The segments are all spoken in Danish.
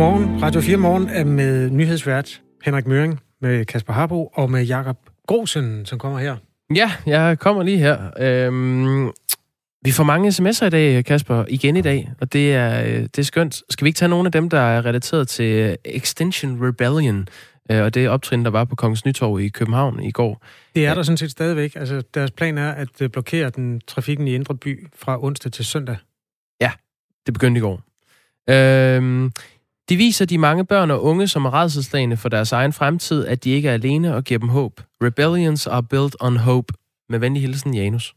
Godmorgen. Radio 4 Morgen er med nyhedsvært Henrik Møring, med Kasper Harbo og med Jakob Grosen, som kommer her. Ja, jeg kommer lige her. Øhm, vi får mange sms'er i dag, Kasper, igen i dag, og det er, øh, det er skønt. Skal vi ikke tage nogle af dem, der er relateret til Extinction Rebellion, øh, og det optrin, der var på Kongens Nytorv i København i går? Det er der sådan set stadigvæk. Altså, deres plan er at øh, blokere den trafikken i Indre By fra onsdag til søndag. Ja, det begyndte i går. Øhm, de viser de mange børn og unge, som er redselslagende for deres egen fremtid, at de ikke er alene og giver dem håb. Rebellions are built on hope. Med venlig hilsen, Janus.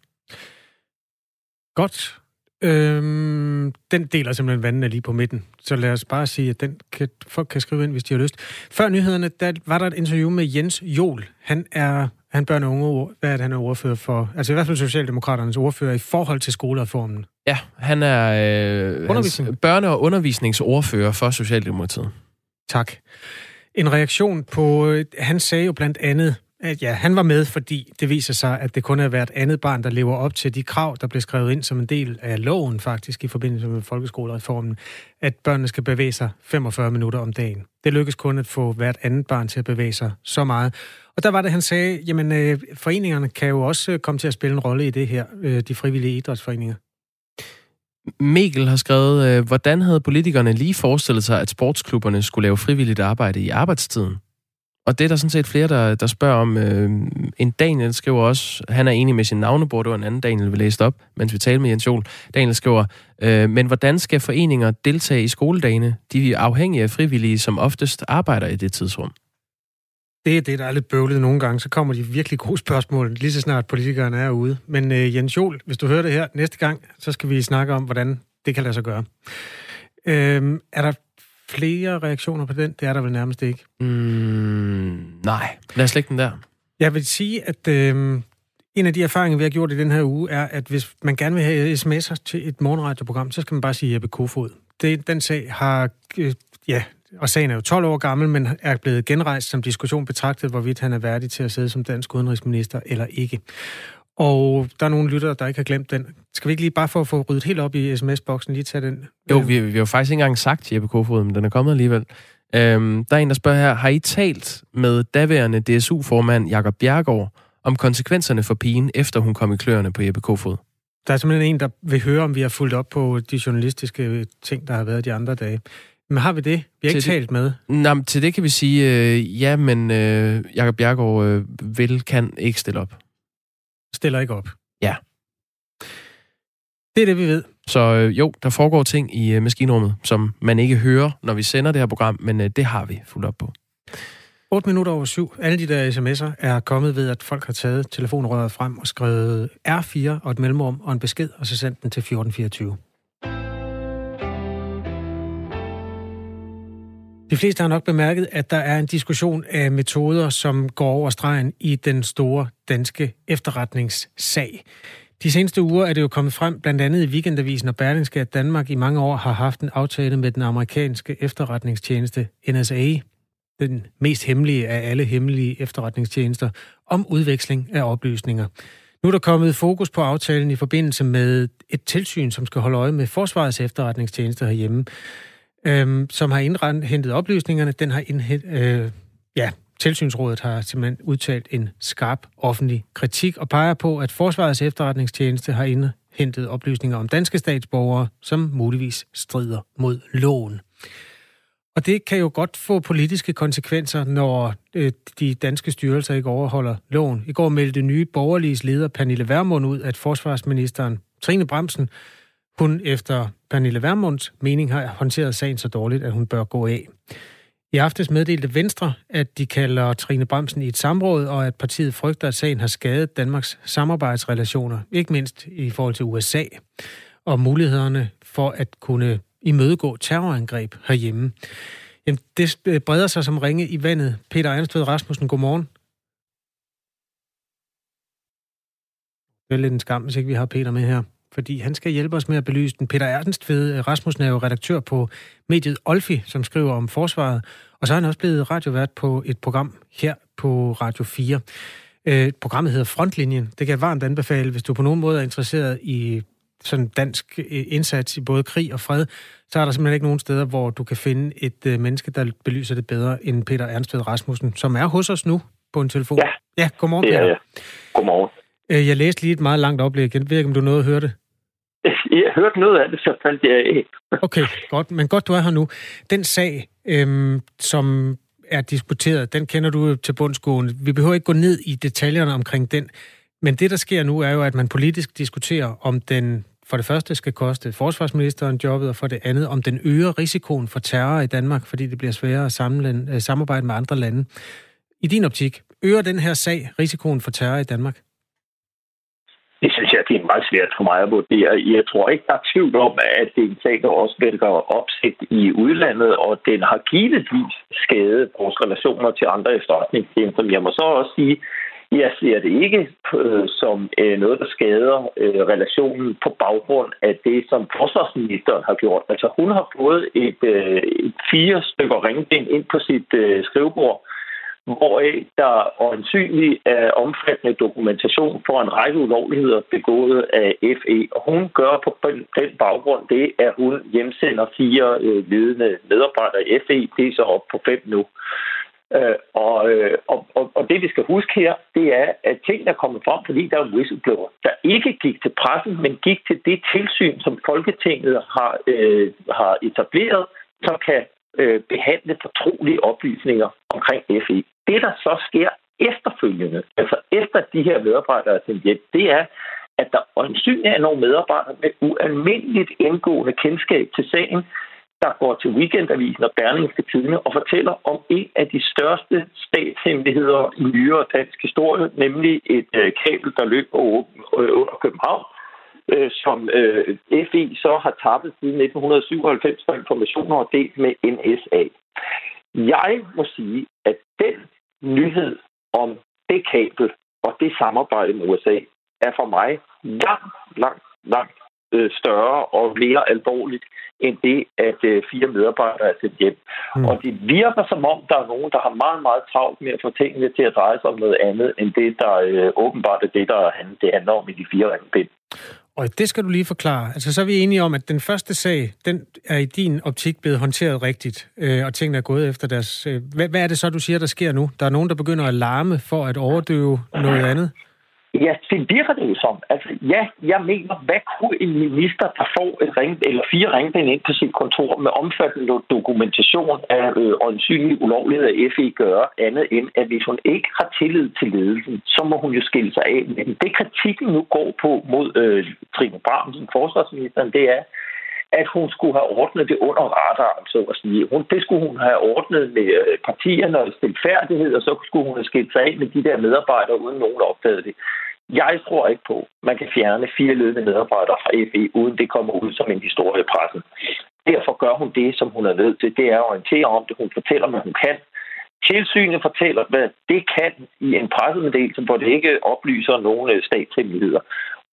Godt. Øhm, den deler simpelthen vandene lige på midten. Så lad os bare sige, at den kan, folk kan skrive ind, hvis de har lyst. Før nyhederne, der var der et interview med Jens Jol. Han er han børn- og unge, hvad er det, han er ordfører for? Altså i hvert fald Socialdemokraternes ordfører i forhold til skolereformen. Ja, han er øh, børne- og undervisningsordfører for Socialdemokratiet. Tak. En reaktion på, øh, han sagde jo blandt andet, at ja, han var med, fordi det viser sig, at det kun er hvert andet barn, der lever op til de krav, der blev skrevet ind som en del af loven faktisk i forbindelse med folkeskolereformen, at børnene skal bevæge sig 45 minutter om dagen. Det lykkes kun at få hvert andet barn til at bevæge sig så meget. Og der var det, han sagde, jamen øh, foreningerne kan jo også øh, komme til at spille en rolle i det her, øh, de frivillige idrætsforeninger. Mikkel har skrevet, øh, hvordan havde politikerne lige forestillet sig, at sportsklubberne skulle lave frivilligt arbejde i arbejdstiden? Og det er der sådan set flere, der, der spørger om. Øh, en Daniel skriver også, han er enig med sin navnebord, det var en anden Daniel, vi læste op, mens vi talte med Jens Jol. Daniel skriver, øh, men hvordan skal foreninger deltage i skoledagene? De er afhængige af frivillige, som oftest arbejder i det tidsrum. Det er det, der er lidt bøvlet nogle gange. Så kommer de virkelig gode spørgsmål, lige så snart politikerne er ude. Men øh, Jens Jol, hvis du hører det her næste gang, så skal vi snakke om, hvordan det kan lade sig gøre. Øh, er der flere reaktioner på den? Det er der vel nærmest ikke. Mm, nej, lad os lægge den der. Jeg vil sige, at øh, en af de erfaringer, vi har gjort i den her uge, er, at hvis man gerne vil have sms'er til et morgenradioprogram, så skal man bare sige Jeppe Kofod. Det, den sag har, øh, ja, og sagen er jo 12 år gammel, men er blevet genrejst som diskussion betragtet, hvorvidt han er værdig til at sidde som dansk udenrigsminister eller ikke. Og der er nogle lyttere, der ikke har glemt den. Skal vi ikke lige bare for at få ryddet helt op i sms-boksen, lige tage den? Jo, vi, vi har jo faktisk ikke engang sagt Jeppe Kofod, men den er kommet alligevel. Øhm, der er en, der spørger her, har I talt med daværende DSU-formand Jakob Bjergård om konsekvenserne for pigen, efter hun kom i kløerne på Jeppe Kofod? Der er simpelthen en, der vil høre, om vi har fulgt op på de journalistiske ting, der har været de andre dage. Men har vi det? Vi har til ikke det, talt med. Nej, til det kan vi sige, øh, ja, men øh, Jakob Bjergård øh, vil, kan ikke stille op. Stiller ikke op? Ja. Det er det, vi ved. Så øh, jo, der foregår ting i øh, maskinrummet, som man ikke hører, når vi sender det her program, men øh, det har vi fuldt op på. 8 minutter over syv. Alle de der sms'er er kommet ved, at folk har taget telefonrøret frem og skrevet R4 og et mellemrum og en besked, og så sendt den til 1424. De fleste har nok bemærket, at der er en diskussion af metoder, som går over stregen i den store danske efterretningssag. De seneste uger er det jo kommet frem, blandt andet i Weekendavisen og Berlingske, at Danmark i mange år har haft en aftale med den amerikanske efterretningstjeneste NSA, den mest hemmelige af alle hemmelige efterretningstjenester, om udveksling af oplysninger. Nu er der kommet fokus på aftalen i forbindelse med et tilsyn, som skal holde øje med Forsvarets efterretningstjenester herhjemme øhm, som har indhentet oplysningerne. Den har indhentet, øh, ja, Tilsynsrådet har simpelthen udtalt en skarp offentlig kritik og peger på, at Forsvarets efterretningstjeneste har indhentet oplysninger om danske statsborgere, som muligvis strider mod loven. Og det kan jo godt få politiske konsekvenser, når øh, de danske styrelser ikke overholder loven. I går meldte nye borgerlige leder Pernille Vermund ud, at forsvarsministeren Trine Bremsen hun efter Pernille Vermunds mening har håndteret sagen så dårligt, at hun bør gå af. I aftes meddelte Venstre, at de kalder Trine Bremsen i et samråd, og at partiet frygter, at sagen har skadet Danmarks samarbejdsrelationer, ikke mindst i forhold til USA, og mulighederne for at kunne imødegå terrorangreb herhjemme. Jamen, det breder sig som ringe i vandet. Peter Ernstved Rasmussen, godmorgen. Det er lidt en skam, hvis ikke vi har Peter med her fordi han skal hjælpe os med at belyse den. Peter Ernst ved Rasmussen er jo redaktør på mediet Olfi, som skriver om forsvaret, og så er han også blevet radiovært på et program her på Radio 4. Øh, programmet hedder Frontlinjen. Det kan jeg varmt anbefale, hvis du på nogen måde er interesseret i sådan dansk øh, indsats i både krig og fred, så er der simpelthen ikke nogen steder, hvor du kan finde et øh, menneske, der belyser det bedre end Peter Ernstved Rasmussen, som er hos os nu på en telefon. Ja, ja godmorgen, Peter. Ja, ja. Godmorgen. Øh, jeg læste lige et meget langt oplæg. Jeg ved ikke, om du nåede at høre det. Jeg hørte noget af det, så fandt jeg af. Okay, godt. Men godt, du er her nu. Den sag, øhm, som er diskuteret, den kender du til bundsgående. Vi behøver ikke gå ned i detaljerne omkring den. Men det, der sker nu, er jo, at man politisk diskuterer, om den for det første skal koste forsvarsministeren jobbet, og for det andet, om den øger risikoen for terror i Danmark, fordi det bliver sværere at samle, øh, samarbejde med andre lande. I din optik, øger den her sag risikoen for terror i Danmark? Det synes jeg, det er meget svært for mig at vurdere. Jeg tror ikke, der er tvivl om, at det er en sag, der også vælger opsigt i udlandet, og den har givetvis skadet vores relationer til andre efterretningstjenester. Jeg må så også sige, jeg ser det ikke øh, som øh, noget, der skader øh, relationen på baggrund af det, som forsvarsministeren har gjort. Altså hun har fået et, øh, et fire stykker ringbind ind på sit øh, skrivebord, hvor der øjensynligt er omfattende dokumentation for en række ulovligheder begået af FE. Og hun gør på den baggrund det, at hun hjemsender fire øh, ledende medarbejdere i FE. Det er så op på fem nu. Øh, og, øh, og, og, det, vi skal huske her, det er, at ting er kommet frem, fordi der er whistleblower, der ikke gik til pressen, men gik til det tilsyn, som Folketinget har, øh, har etableret, som kan øh, behandle fortrolige oplysninger omkring FE. Det, der så sker efterfølgende, altså efter de her medarbejdere er sendt hjem, det er, at der øjensynligt er nogle medarbejdere med ualmindeligt indgående kendskab til sagen, der går til Weekendavisen og Berlingske Tidene og fortæller om en af de største statshemmeligheder i nyere dansk historie, nemlig et øh, kabel, der løber øh, under København, øh, som øh, FE så har tappet siden 1997 for informationer og delt med NSA. Jeg må sige, at den nyhed om det kabel og det samarbejde med USA er for mig langt, langt, langt øh, større og mere alvorligt end det, at øh, fire medarbejdere er sendt hjem. Mm. Og det virker som om, der er nogen, der har meget, meget travlt med at få tingene til at dreje sig om noget andet, end det, der øh, åbenbart er det, der det handler om i de fire ringbind. Og det skal du lige forklare. Altså, så er vi enige om, at den første sag, den er i din optik blevet håndteret rigtigt, øh, og tingene er gået efter deres... Øh, hvad, hvad er det så, du siger, der sker nu? Der er nogen, der begynder at larme for at overdøve noget andet? Ja, det virker det jo som. Altså, ja, jeg mener, hvad kunne en minister, der får et ring, eller fire ringbind ind på sit kontor med omfattende dokumentation af øh, åndsynlig ulovlighed af FE gøre, andet end, at hvis hun ikke har tillid til ledelsen, så må hun jo skille sig af Men. Det kritikken nu går på mod øh, Trine Bramsen, forsvarsministeren, det er, at hun skulle have ordnet det under radaren, så at sige. Hun, det skulle hun have ordnet med øh, partierne og stilfærdighed, og så skulle hun have skilt sig af med de der medarbejdere, uden nogen opdagede det. Jeg tror ikke på, at man kan fjerne fire ledende medarbejdere fra FE, uden det kommer ud som en historie i pressen. Derfor gør hun det, som hun er nødt til. Det er at orientere om det. Hun fortæller, hvad hun kan. Tilsynet fortæller, hvad det kan i en pressemeddelelse, hvor det ikke oplyser nogen øh, statshemmeligheder.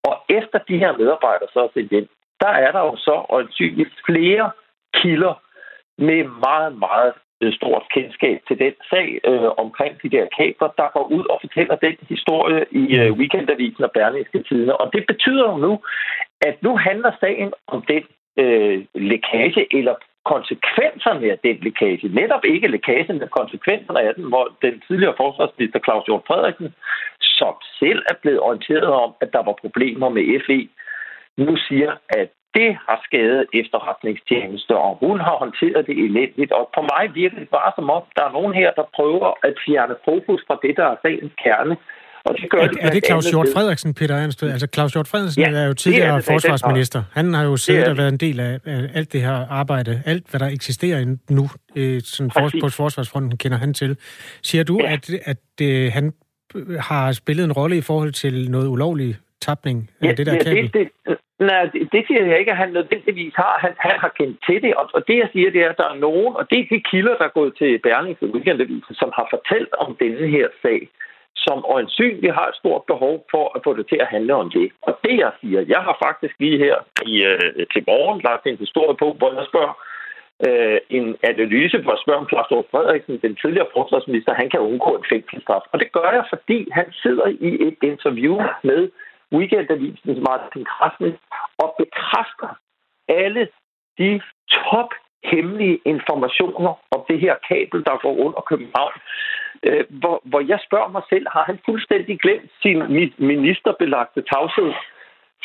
Og efter de her medarbejdere så er sendt hjem, der er der jo så øjensynligt flere kilder med meget, meget øh, stort kendskab til den sag øh, omkring de der kabler, der går ud og fortæller den historie i øh, Weekendavisen og Berlingske Tidene. Og det betyder jo nu, at nu handler sagen om den øh, lækage eller konsekvenserne af den lækage. Netop ikke lækagen, men konsekvenserne af den, hvor den tidligere forsvarsminister Claus Hjort Frederiksen, som selv er blevet orienteret om, at der var problemer med FE, nu siger, at det har skadet efterretningstjenester, og hun har håndteret det elendigt. Og på mig virker det bare som om, der er nogen her, der prøver at fjerne fokus fra det, der er sagens kerne. Og det gør er, det er det Claus Hjort Frederiksen, Peter Ernsted? Altså Claus Hjort Frederiksen ja, er jo tidligere det, forsvarsminister. Han har jo siddet og været en del af, alt det her arbejde. Alt, hvad der eksisterer nu øh, sådan for, på forsvarsfronten, kender han til. Siger du, ja. at, at øh, han har spillet en rolle i forhold til noget ulovlig tapning af ja, det der ja, kabel? Det, det, Nej, det siger jeg ikke, at han nødvendigvis har. Han, han har kendt til det, og, og det jeg siger, det er, at der er nogen, og det er de kilder, der er gået til Berlingske Weekendavisen, som har fortalt om denne her sag, som øjensynligt har et stort behov for at få det til at handle om det. Og det jeg siger, jeg har faktisk lige her i, øh, til morgen lagt en historie på, hvor jeg spørger, øh, en analyse, hvor jeg spørger om Claus Frederiksen, den tidligere forsvarsminister, han kan undgå en fængselsstraf. Og det gør jeg, fordi han sidder i et interview med Weekendavisens Martin Krasnik og bekræfter alle de top hemmelige informationer om det her kabel, der går under København. Øh, hvor, hvor jeg spørger mig selv, har han fuldstændig glemt sin ministerbelagte tavshed?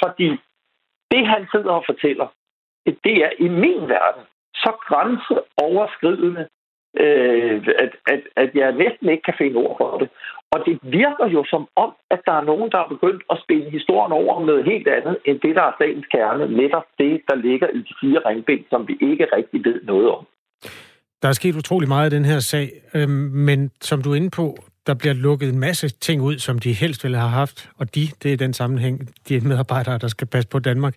Fordi det, han sidder og fortæller, det er i min verden så grænseoverskridende, øh, at, at, at jeg næsten ikke kan finde ord for det. Og det virker jo som om, at der er nogen, der er begyndt at spille historien over med noget helt andet, end det, der er sagens kerne. Netop det, der ligger i de fire ringben, som vi ikke rigtig ved noget om. Der er sket utrolig meget i den her sag, øh, men som du er inde på, der bliver lukket en masse ting ud, som de helst ville have haft, og de, det er den sammenhæng, de medarbejdere, der skal passe på Danmark,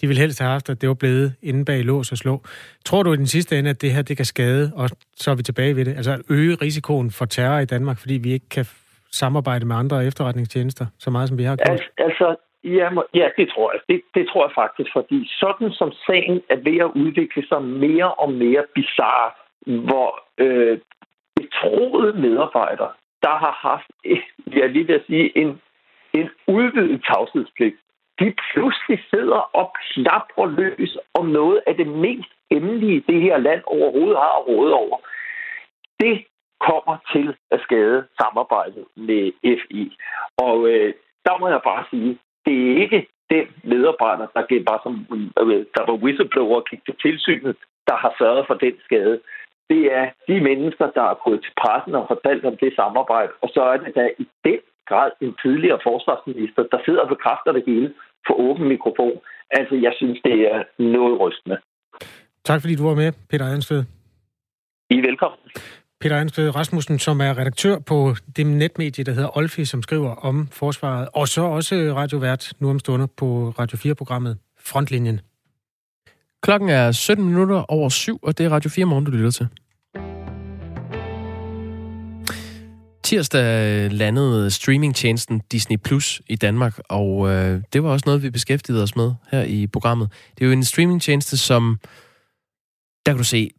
de vil helst have haft, at det var blevet inde bag lås og slå. Tror du i den sidste ende, at det her det kan skade, og så er vi tilbage ved det, altså øge risikoen for terror i Danmark, fordi vi ikke kan samarbejde med andre efterretningstjenester, så meget som vi har gjort? Altså, altså ja, ja, det tror jeg. Det, det tror jeg faktisk, fordi sådan som sagen er ved at udvikle sig mere og mere bizarre, hvor øh, betroede medarbejdere der har haft, jeg lige vil sige, en, en udvidet tavshedspligt. De pludselig sidder og klapper løs om noget af det mest emmelige, det her land overhovedet har råd over. Det kommer til at skade samarbejdet med FI. Og øh, der må jeg bare sige, det er ikke den medarbejder, der, bare som, øh, der var whistleblower og gik til tilsynet, der har sørget for den skade det er de mennesker, der er gået til pressen og fortalt om det samarbejde. Og så er det da i den grad en tidligere forsvarsminister, der sidder og bekræfter det hele for åben mikrofon. Altså, jeg synes, det er noget rystende. Tak fordi du var med, Peter Ejensved. I er velkommen. Peter Ejensved Rasmussen, som er redaktør på det netmedie, der hedder Olfi, som skriver om forsvaret, og så også radiovært nu om stunder på Radio 4-programmet Frontlinjen. Klokken er 17 minutter over syv, og det er Radio 4 morgen, du lytter til. Tirsdag landede streamingtjenesten Disney Plus i Danmark, og øh, det var også noget, vi beskæftigede os med her i programmet. Det er jo en streamingtjeneste, som der kan du se,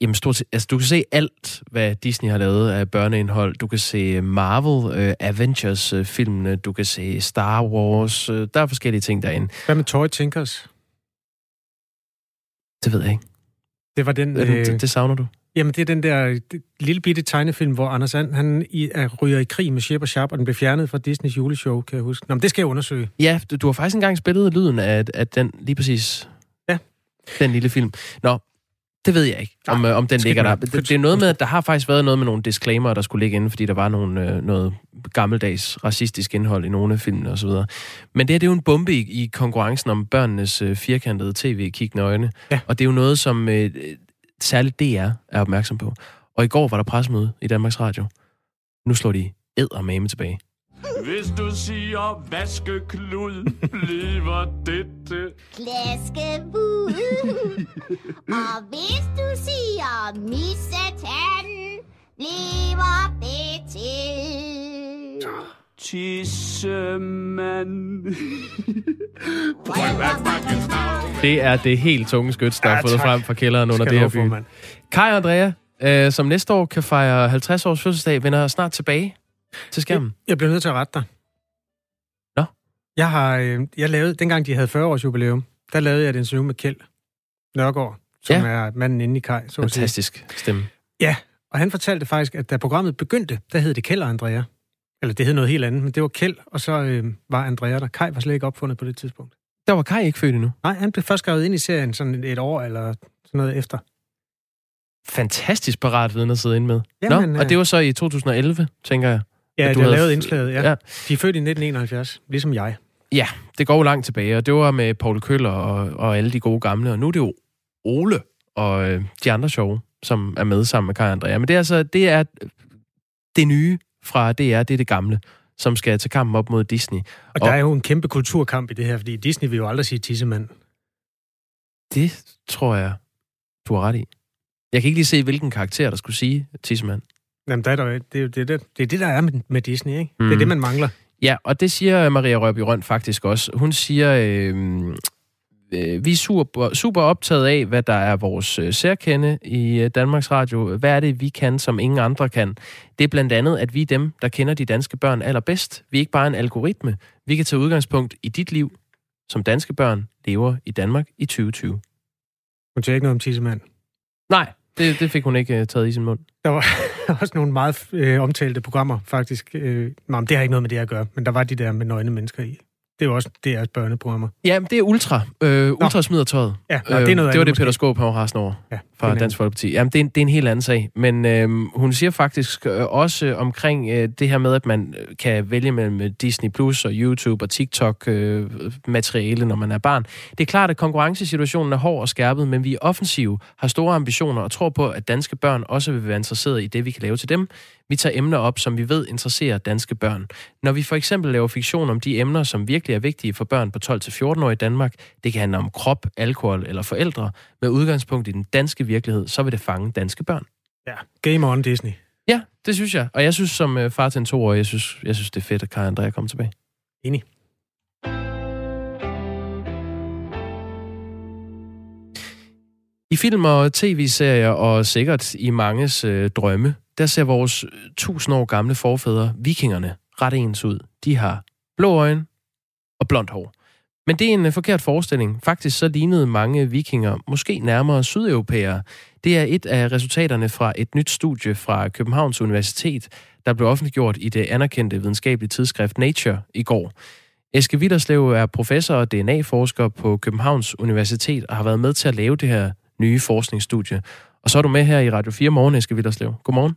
jamen stort set, altså du kan se alt, hvad Disney har lavet af børneindhold. Du kan se Marvel, øh, Avengers-filmene, øh, du kan se Star Wars, øh, der er forskellige ting derinde. Hvad med Toy Tinkers? Det ved jeg ikke. Det var den... Øh, det, det savner du? Jamen, det er den der lille bitte tegnefilm, hvor Anders And, han i, er, ryger i krig med Shep og Sharp, og den blev fjernet fra Disneys juleshow, kan jeg huske. Nå, men det skal jeg undersøge. Ja, du, du har faktisk engang spillet lyden af, af den, lige præcis... Ja. Den lille film. Nå, det ved jeg ikke, om, ja, om den ligger der. Det, det er noget med, at der har faktisk været noget med nogle disclaimer, der skulle ligge inde, fordi der var nogle, øh, noget gammeldags racistisk indhold i nogle af filmene osv. Men det her, det er jo en bombe i, i konkurrencen om børnenes øh, firkantede tv-kiggende øjne. Ja. Og det er jo noget, som øh, særligt DR er opmærksom på. Og i går var der pressemøde i Danmarks Radio. Nu slår de ed og mame tilbage. Hvis du siger vaskeklud, bliver det til Klaskebud. og hvis du siger missetan, bliver det til Tissemand. det er det helt tunge skyts, der ja, er fået frem fra kælderen under det her by. Kai og Andrea, øh, som næste år kan fejre 50 års fødselsdag, vender snart tilbage til skærmen? Jeg, jeg bliver nødt til at rette dig. Nå? Jeg har, øh, jeg lavede, dengang de havde 40 års jubilæum, der lavede jeg et interview med Kjeld Nørgaard, som ja. er manden inde i Kaj. Så Fantastisk stemme. Ja, og han fortalte faktisk, at da programmet begyndte, der hed det Kjeld og Andrea. Eller det hed noget helt andet, men det var Kjeld, og så øh, var Andrea der. Kai var slet ikke opfundet på det tidspunkt. Der var Kai ikke født endnu? Nej, han blev først skrevet ind i serien sådan et år eller sådan noget efter. Fantastisk parat viden at sidde ind med. Jamen, Nå, og det øh, var så i 2011, tænker jeg. Ja, du har lavet indslaget, ja. ja. De er født i 1971, ligesom jeg. Ja, det går jo langt tilbage, og det var med Paul Køller og, og alle de gode gamle, og nu er det jo Ole og øh, de andre show, som er med sammen med Kai Andrea. Men det er altså, det er det nye fra DR, det er det gamle, som skal til kampen op mod Disney. Og, og der er jo en kæmpe kulturkamp i det her, fordi Disney vil jo aldrig sige tissemand. Det tror jeg, du har ret i. Jeg kan ikke lige se, hvilken karakter, der skulle sige tissemand. Jamen, der er der, det, er det, det, det er det, der er med, med Disney, ikke? Mm. Det er det, man mangler. Ja, og det siger Maria Rørby Røn faktisk også. Hun siger, øh, øh, vi er super, super optaget af, hvad der er vores øh, særkende i øh, Danmarks Radio. Hvad er det, vi kan, som ingen andre kan? Det er blandt andet, at vi er dem, der kender de danske børn allerbedst. Vi er ikke bare en algoritme. Vi kan tage udgangspunkt i dit liv, som danske børn lever i Danmark i 2020. Hun siger ikke noget om tissemand. Nej, det, det fik hun ikke uh, taget i sin mund. Der var også nogle meget øh, omtalte programmer, faktisk. Øh, nej, det har ikke noget med det at gøre, men der var de der med nøgne mennesker i. Det er jo også det er børneprogrammer. Ja, det er Ultra. Øh, Ultra smider tøjet. Ja, nej, det er noget øh, Det var det, Peter. Skåb har resten over Ja, fra Dansk Folkeparti. Jamen, det er, en, det er en helt anden sag. Men øh, hun siger faktisk øh, også omkring øh, det her med, at man øh, kan vælge mellem øh, Disney Plus og YouTube og TikTok-materiale, øh, når man er barn. Det er klart, at konkurrencesituationen er hård og skærpet, men vi er offensive, har store ambitioner og tror på, at danske børn også vil være interesserede i det, vi kan lave til dem. Vi tager emner op, som vi ved interesserer danske børn. Når vi for eksempel laver fiktion om de emner, som virkelig er vigtige for børn på 12-14 år i Danmark, det kan handle om krop, alkohol eller forældre, med udgangspunkt i den danske virkelighed, så vil det fange danske børn. Ja, Game on Disney. Ja, det synes jeg. Og jeg synes som øh, far til en toårig, jeg synes, jeg synes det er fedt, at Kaja Andrea kommer tilbage. Enig. I film og tv-serier, og sikkert i manges øh, drømme, der ser vores tusind år gamle forfædre, vikingerne, ret ens ud. De har blå øjne og blondt hår. Men det er en øh, forkert forestilling. Faktisk så lignede mange vikinger måske nærmere sydeuropæere. Det er et af resultaterne fra et nyt studie fra Københavns Universitet, der blev offentliggjort i det anerkendte videnskabelige tidsskrift Nature i går. Eske Witterslev er professor og DNA-forsker på Københavns Universitet og har været med til at lave det her nye forskningsstudie. Og så er du med her i Radio 4 morgen, Eske Witterslev. Godmorgen.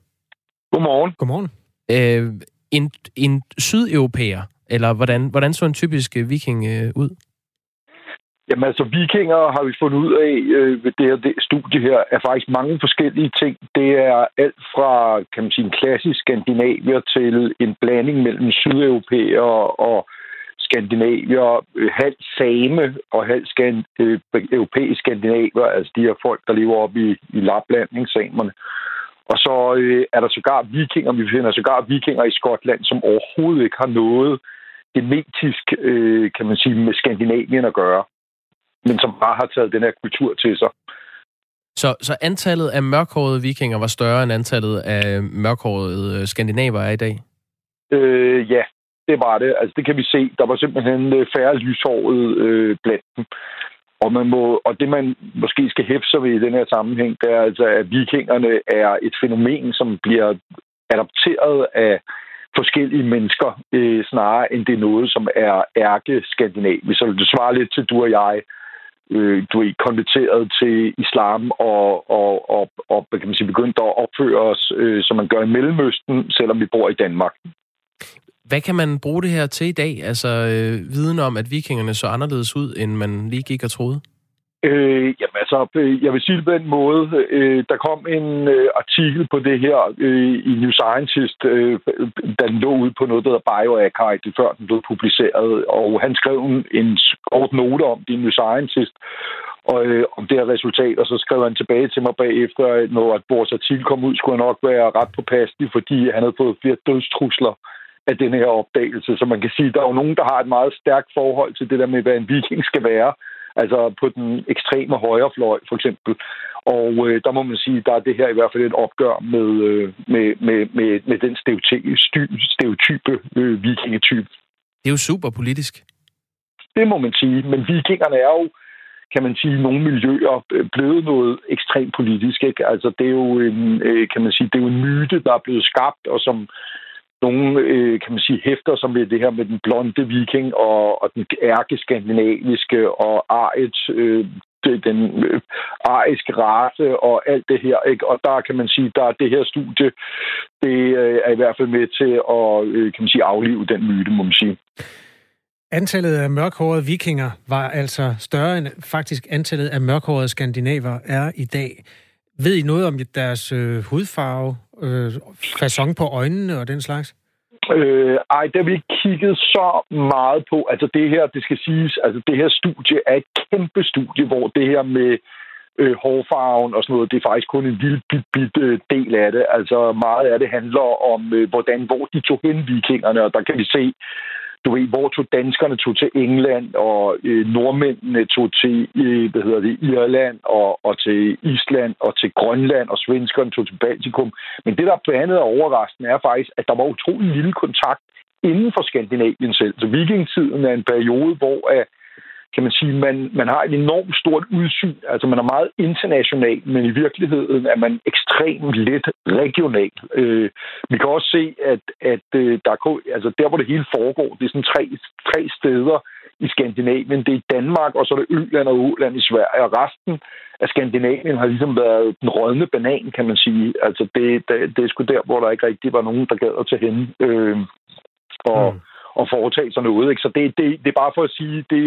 Godmorgen. Godmorgen. Øh, en, en sydeuropæer, eller hvordan, hvordan så en typisk øh, viking øh, ud? Jamen altså, vikinger har vi fundet ud af øh, ved det her det studie her, er faktisk mange forskellige ting. Det er alt fra, kan man sige, en klassisk skandinavier til en blanding mellem sydeuropæer og skandinavier, halvt halv same og halv skan, øh, europæisk skandinavier, altså de her folk, der lever oppe i, i Lapland, ikke, samerne. Og så øh, er der sågar vikinger, vi finder sågar vikinger i Skotland, som overhovedet ikke har noget genetisk, øh, kan man sige, med Skandinavien at gøre men som bare har taget den her kultur til sig. Så, så antallet af mørkhårede vikinger var større end antallet af mørkhårede skandinaver er i dag? Øh, ja, det var det. Altså, det kan vi se. Der var simpelthen øh, færre lyshåret øh, blandt dem. Og, man må, og det, man måske skal hæfte sig ved i den her sammenhæng, det er altså, at vikingerne er et fænomen, som bliver adopteret af forskellige mennesker, øh, snarere end det er noget, som er ærke-skandinavisk. Så det svarer lidt til du og jeg, øh, du er konverteret til islam og, og, og, og kan man sige, begyndt at opføre os, øh, som man gør i Mellemøsten, selvom vi bor i Danmark. Hvad kan man bruge det her til i dag? Altså øh, viden om, at vikingerne så anderledes ud, end man lige gik og troede? Øh, jamen altså, øh, jeg vil sige det på den måde. Øh, der kom en øh, artikel på det her øh, i New Scientist, øh, der lå ud på noget, der hedder Bioarchive, før den blev publiceret, og han skrev en, en kort note om det i New Scientist, og øh, om det her resultat, og så skrev han tilbage til mig bagefter, når at vores artikel kom ud, skulle han nok være ret påpasselig, fordi han havde fået flere dødstrusler af den her opdagelse. Så man kan sige, at der er jo nogen, der har et meget stærkt forhold til det der med, hvad en viking skal være, altså på den ekstreme højre fløj, for eksempel. Og øh, der må man sige, der er det her i hvert fald et opgør med, øh, med, med, med, med den stereotype, stereotype øh, vikingetype. Det er jo super politisk. Det må man sige, men vikingerne er jo kan man sige, nogle miljøer blevet noget ekstremt politisk. Ikke? Altså, det er jo en, kan man sige, det er jo en myte, der er blevet skabt, og som nogle, øh, kan man sige, hæfter som ved det her med den blonde viking og, og den ærke-skandinaviske og ariet, øh, den øh, ariske race og alt det her. Ikke? Og der kan man sige, der er det her studie, det øh, er i hvert fald med til at øh, kan man sige, aflive den myte, må man sige. Antallet af mørkhårede vikinger var altså større end faktisk antallet af mørkhårede skandinaver er i dag. Ved I noget om deres øh, hudfarve, øh, fason på øjnene og den slags? Øh, ej, det vi ikke kigget så meget på. Altså det her, det skal siges, altså det her studie er et kæmpe studie, hvor det her med øh, hårfarven og sådan noget, det er faktisk kun en lille bit, bit øh, del af det. Altså meget af det handler om, øh, hvordan, hvor de tog hen vikingerne, og der kan vi se, du ved, hvor tog danskerne tog til England, og øh, nordmændene tog til, øh, hvad hedder det, Irland, og, og til Island, og til Grønland, og svenskerne tog til Baltikum. Men det, der blandt andet er overraskende, er faktisk, at der var utrolig lille kontakt inden for Skandinavien selv. Så vikingtiden er en periode, hvor at kan man sige, man, man har et enormt stort udsyn. Altså man er meget international, men i virkeligheden er man ekstremt lidt regional. Øh, vi kan også se, at, at øh, der er, altså der, hvor det hele foregår, det er sådan tre, tre steder i Skandinavien. Det er Danmark, og så er det Øland og Åland i Sverige, og resten af Skandinavien har ligesom været den rådne banan, kan man sige. Altså det, det, det er sgu der, hvor der ikke rigtig var nogen, der gad at tage hen. Øh, og, mm at foretage sig noget. Ikke? Så det, det, det er bare for at sige, det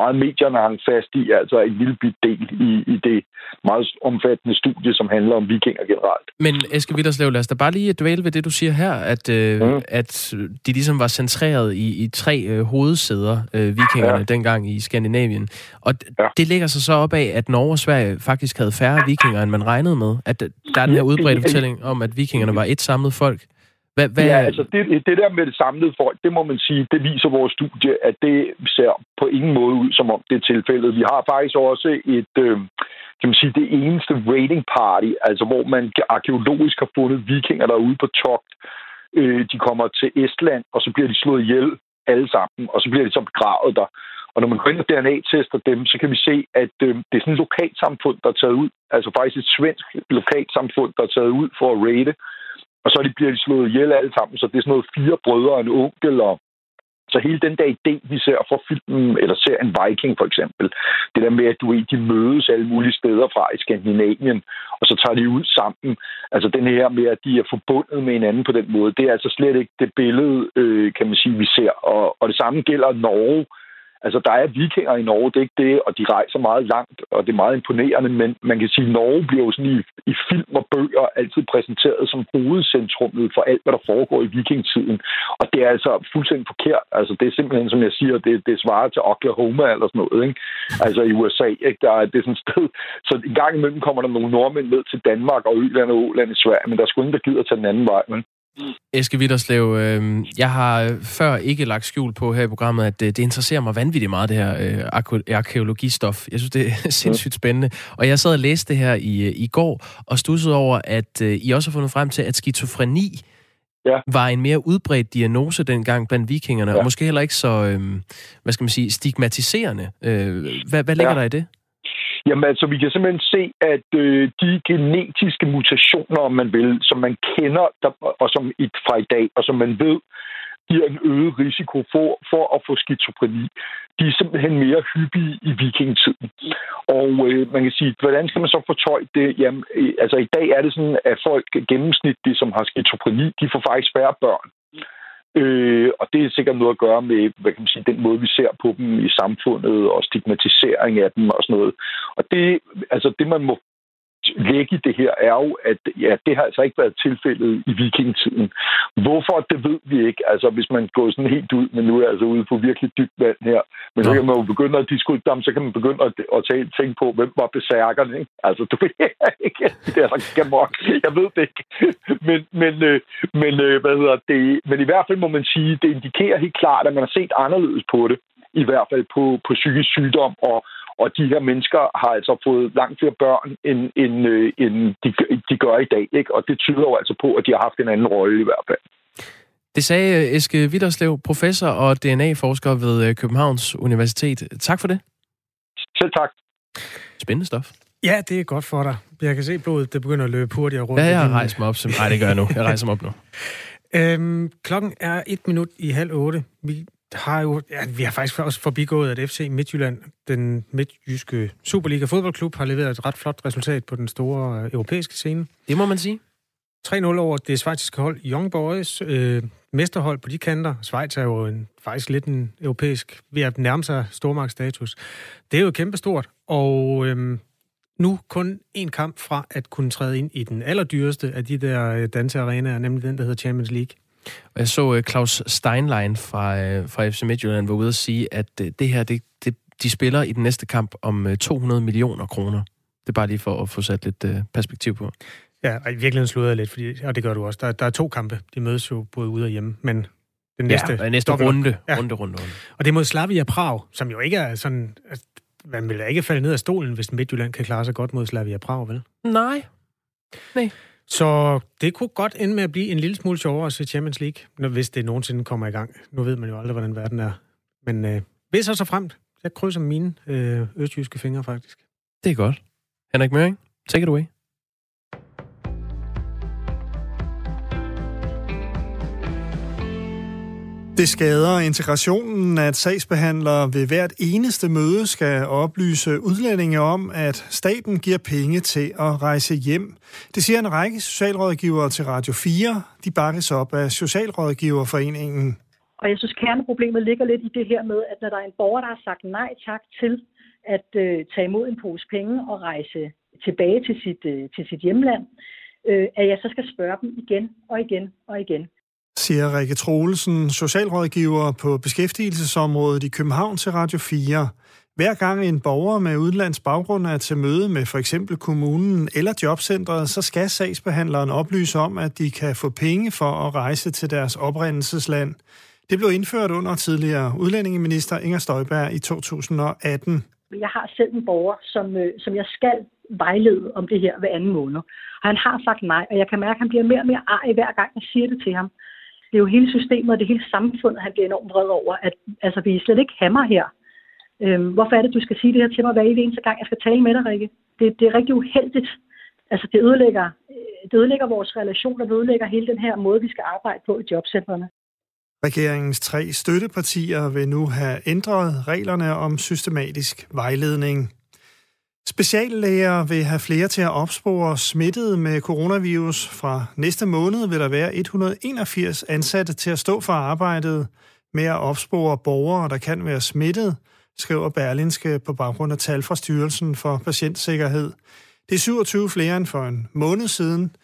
meget medierne hang fast i, altså en lille bit del i, i det meget omfattende studie, som handler om vikinger generelt. Men Eske Vitterslev, lad os da bare lige dvæle ved det, du siger her, at, øh, mm. at de ligesom var centreret i, i tre øh, hovedsæder, øh, vikingerne, ja. dengang i Skandinavien. Og ja. det ligger sig så op af, at Norge og Sverige faktisk havde færre vikinger, end man regnede med. At der er den her udbredte fortælling om, at vikingerne var et samlet folk. Hvad, hvad... Ja, altså det, det der med det samlede folk, det må man sige, det viser vores studie, at det ser på ingen måde ud, som om det er tilfældet. Vi har faktisk også et, øh, kan man sige, det eneste rating party, altså hvor man arkeologisk har fundet vikinger, der er ude på togt. Øh, de kommer til Estland, og så bliver de slået ihjel alle sammen, og så bliver de så begravet der. Og når man går ind og DNA-tester dem, så kan vi se, at øh, det er sådan et lokalsamfund, der er taget ud. Altså faktisk et svensk lokalsamfund, der er taget ud for at rate og så bliver de slået ihjel alle sammen, så det er sådan noget fire brødre og en onkel, og så hele den der idé, vi ser fra filmen, eller ser en Viking for eksempel, det der med, at du de mødes alle mulige steder fra i Skandinavien, og så tager de ud sammen. Altså den her med, at de er forbundet med hinanden på den måde, det er altså slet ikke det billede, øh, kan man sige, vi ser. Og, og det samme gælder Norge. Altså, der er vikinger i Norge, det er ikke det, og de rejser meget langt, og det er meget imponerende, men man kan sige, at Norge bliver jo sådan i, i film og bøger altid præsenteret som hovedcentrummet for alt, hvad der foregår i vikingtiden. Og det er altså fuldstændig forkert. Altså, det er simpelthen, som jeg siger, det, det svarer til Oklahoma eller sådan noget, ikke? Altså i USA, ikke? Der er, det er sådan et sted. Så en gang imellem kommer der nogle nordmænd ned til Danmark og Øland og Åland i Sverige, men der er sgu ingen, der gider tage den anden vej, men Eske Vitterslev, øh, jeg har før ikke lagt skjul på her i programmet, at det, øh, det interesserer mig vanvittigt meget, det her øh, arkeologistof. Jeg synes, det er sindssygt spændende. Og jeg sad og læste det her i, øh, i går, og stussede over, at øh, I også har fundet frem til, at skizofreni ja. var en mere udbredt diagnose dengang blandt vikingerne, ja. og måske heller ikke så, øh, hvad skal man sige, stigmatiserende. Øh, hvad, hvad ligger ja. der i det? Jamen altså, vi kan simpelthen se, at øh, de genetiske mutationer, om man vil, som man kender, der, og som i, fra i dag, og som man ved, giver en øget risiko for, for at få skizofreni. De er simpelthen mere hyppige i vikingetiden. Og øh, man kan sige, hvordan skal man så fortolke det? Jamen, øh, altså i dag er det sådan, at folk gennemsnitligt, som har skizofreni, de får faktisk færre børn. Øh, og det er sikkert noget at gøre med hvad kan man sige, den måde, vi ser på dem i samfundet, og stigmatisering af dem og sådan noget. Og det, altså det man må lægge i det her, er jo, at ja, det har altså ikke været tilfældet i vikingtiden. Hvorfor, det ved vi ikke. Altså, hvis man går sådan helt ud, men nu er jeg altså ude på virkelig dybt vand her, men så kan man jo begynde at diskutere så kan man begynde at, at tage, tænke på, hvem var besærkerne, ikke? Altså, du ved ikke, det er så gamok. Jeg ved det ikke. Men, men, øh, men, øh, hvad hedder det? Men i hvert fald må man sige, det indikerer helt klart, at man har set anderledes på det. I hvert fald på, på psykisk sygdom og, og de her mennesker har altså fået langt flere børn, end, end, øh, end de, de gør i dag. Ikke? Og det tyder jo altså på, at de har haft en anden rolle i hvert fald. Det sagde Eske Vitterslev, professor og DNA-forsker ved øh, Københavns Universitet. Tak for det. Selv tak. Spændende stof. Ja, det er godt for dig. Jeg kan se blodet, det begynder at løbe hurtigere rundt. Ja, jeg har rejst mig op. Nej, det gør jeg nu. Jeg rejser mig op nu. øhm, klokken er et minut i halv otte. Vi har jo, ja, vi har faktisk også forbigået, at FC Midtjylland, den midtjyske Superliga fodboldklub, har leveret et ret flot resultat på den store øh, europæiske scene. Det må man sige. 3-0 over det svejtiske hold Young Boys, øh, mesterhold på de kanter. Schweiz er jo en, faktisk lidt en europæisk, ved at nærme sig stormagtsstatus. Det er jo kæmpestort, og øh, nu kun en kamp fra at kunne træde ind i den allerdyreste af de der øh, dansearenaer, nemlig den, der hedder Champions League. Og jeg så uh, Claus Steinlein fra, uh, fra FC Midtjylland var ude at sige, at uh, det her, det, det, de spiller i den næste kamp om uh, 200 millioner kroner. Det er bare lige for at få sat lidt uh, perspektiv på. Ja, og i virkeligheden slår jeg lidt, fordi, og det gør du også. Der, der er to kampe. De mødes jo både ude og hjemme, men den næste... Ja, næste runde, ja. runde, runde, runde. Og det er mod Slavia Prag, som jo ikke er sådan... Altså, man vil da ikke falde ned af stolen, hvis Midtjylland kan klare sig godt mod Slavia Prag, vel? Nej. Nej. Så det kunne godt ende med at blive en lille smule sjovere at se Champions League, når, hvis det nogensinde kommer i gang. Nu ved man jo aldrig, hvordan verden er. Men øh, hvis og så fremt Jeg krydser mine øh, østjyske fingre, faktisk. Det er godt. Henrik Møring, take it away. Det skader integrationen, at sagsbehandlere ved hvert eneste møde skal oplyse udlændinge om, at staten giver penge til at rejse hjem. Det siger en række socialrådgivere til Radio 4. De bakkes op af Socialrådgiverforeningen. Og jeg synes, kerneproblemet ligger lidt i det her med, at når der er en borger, der har sagt nej tak til at øh, tage imod en pose penge og rejse tilbage til sit, øh, til sit hjemland, øh, at jeg så skal spørge dem igen og igen og igen siger Rikke Troelsen, socialrådgiver på beskæftigelsesområdet i København til Radio 4. Hver gang en borger med udenlands baggrund er til møde med for eksempel kommunen eller jobcentret, så skal sagsbehandleren oplyse om, at de kan få penge for at rejse til deres oprindelsesland. Det blev indført under tidligere udlændingeminister Inger Støjberg i 2018. Jeg har selv en borger, som, øh, som jeg skal vejlede om det her hver anden måned. Og han har sagt nej, og jeg kan mærke, at han bliver mere og mere arg hver gang, jeg siger det til ham det er jo hele systemet og det hele samfundet, han bliver enormt vred over, at altså, vi er slet ikke hammer her. Øhm, hvorfor er det, du skal sige det her til mig hver eneste gang, jeg skal tale med dig, Rikke? Det, det er rigtig uheldigt. Altså, det ødelægger, det ødelægger vores relationer, det ødelægger hele den her måde, vi skal arbejde på i jobcentrene. Regeringens tre støttepartier vil nu have ændret reglerne om systematisk vejledning. Speciallæger vil have flere til at opspore smittede med coronavirus. Fra næste måned vil der være 181 ansatte til at stå for arbejdet med at opspore borgere, der kan være smittet, skriver Berlinske på baggrund af tal fra Styrelsen for Patientsikkerhed. Det er 27 flere end for en måned siden.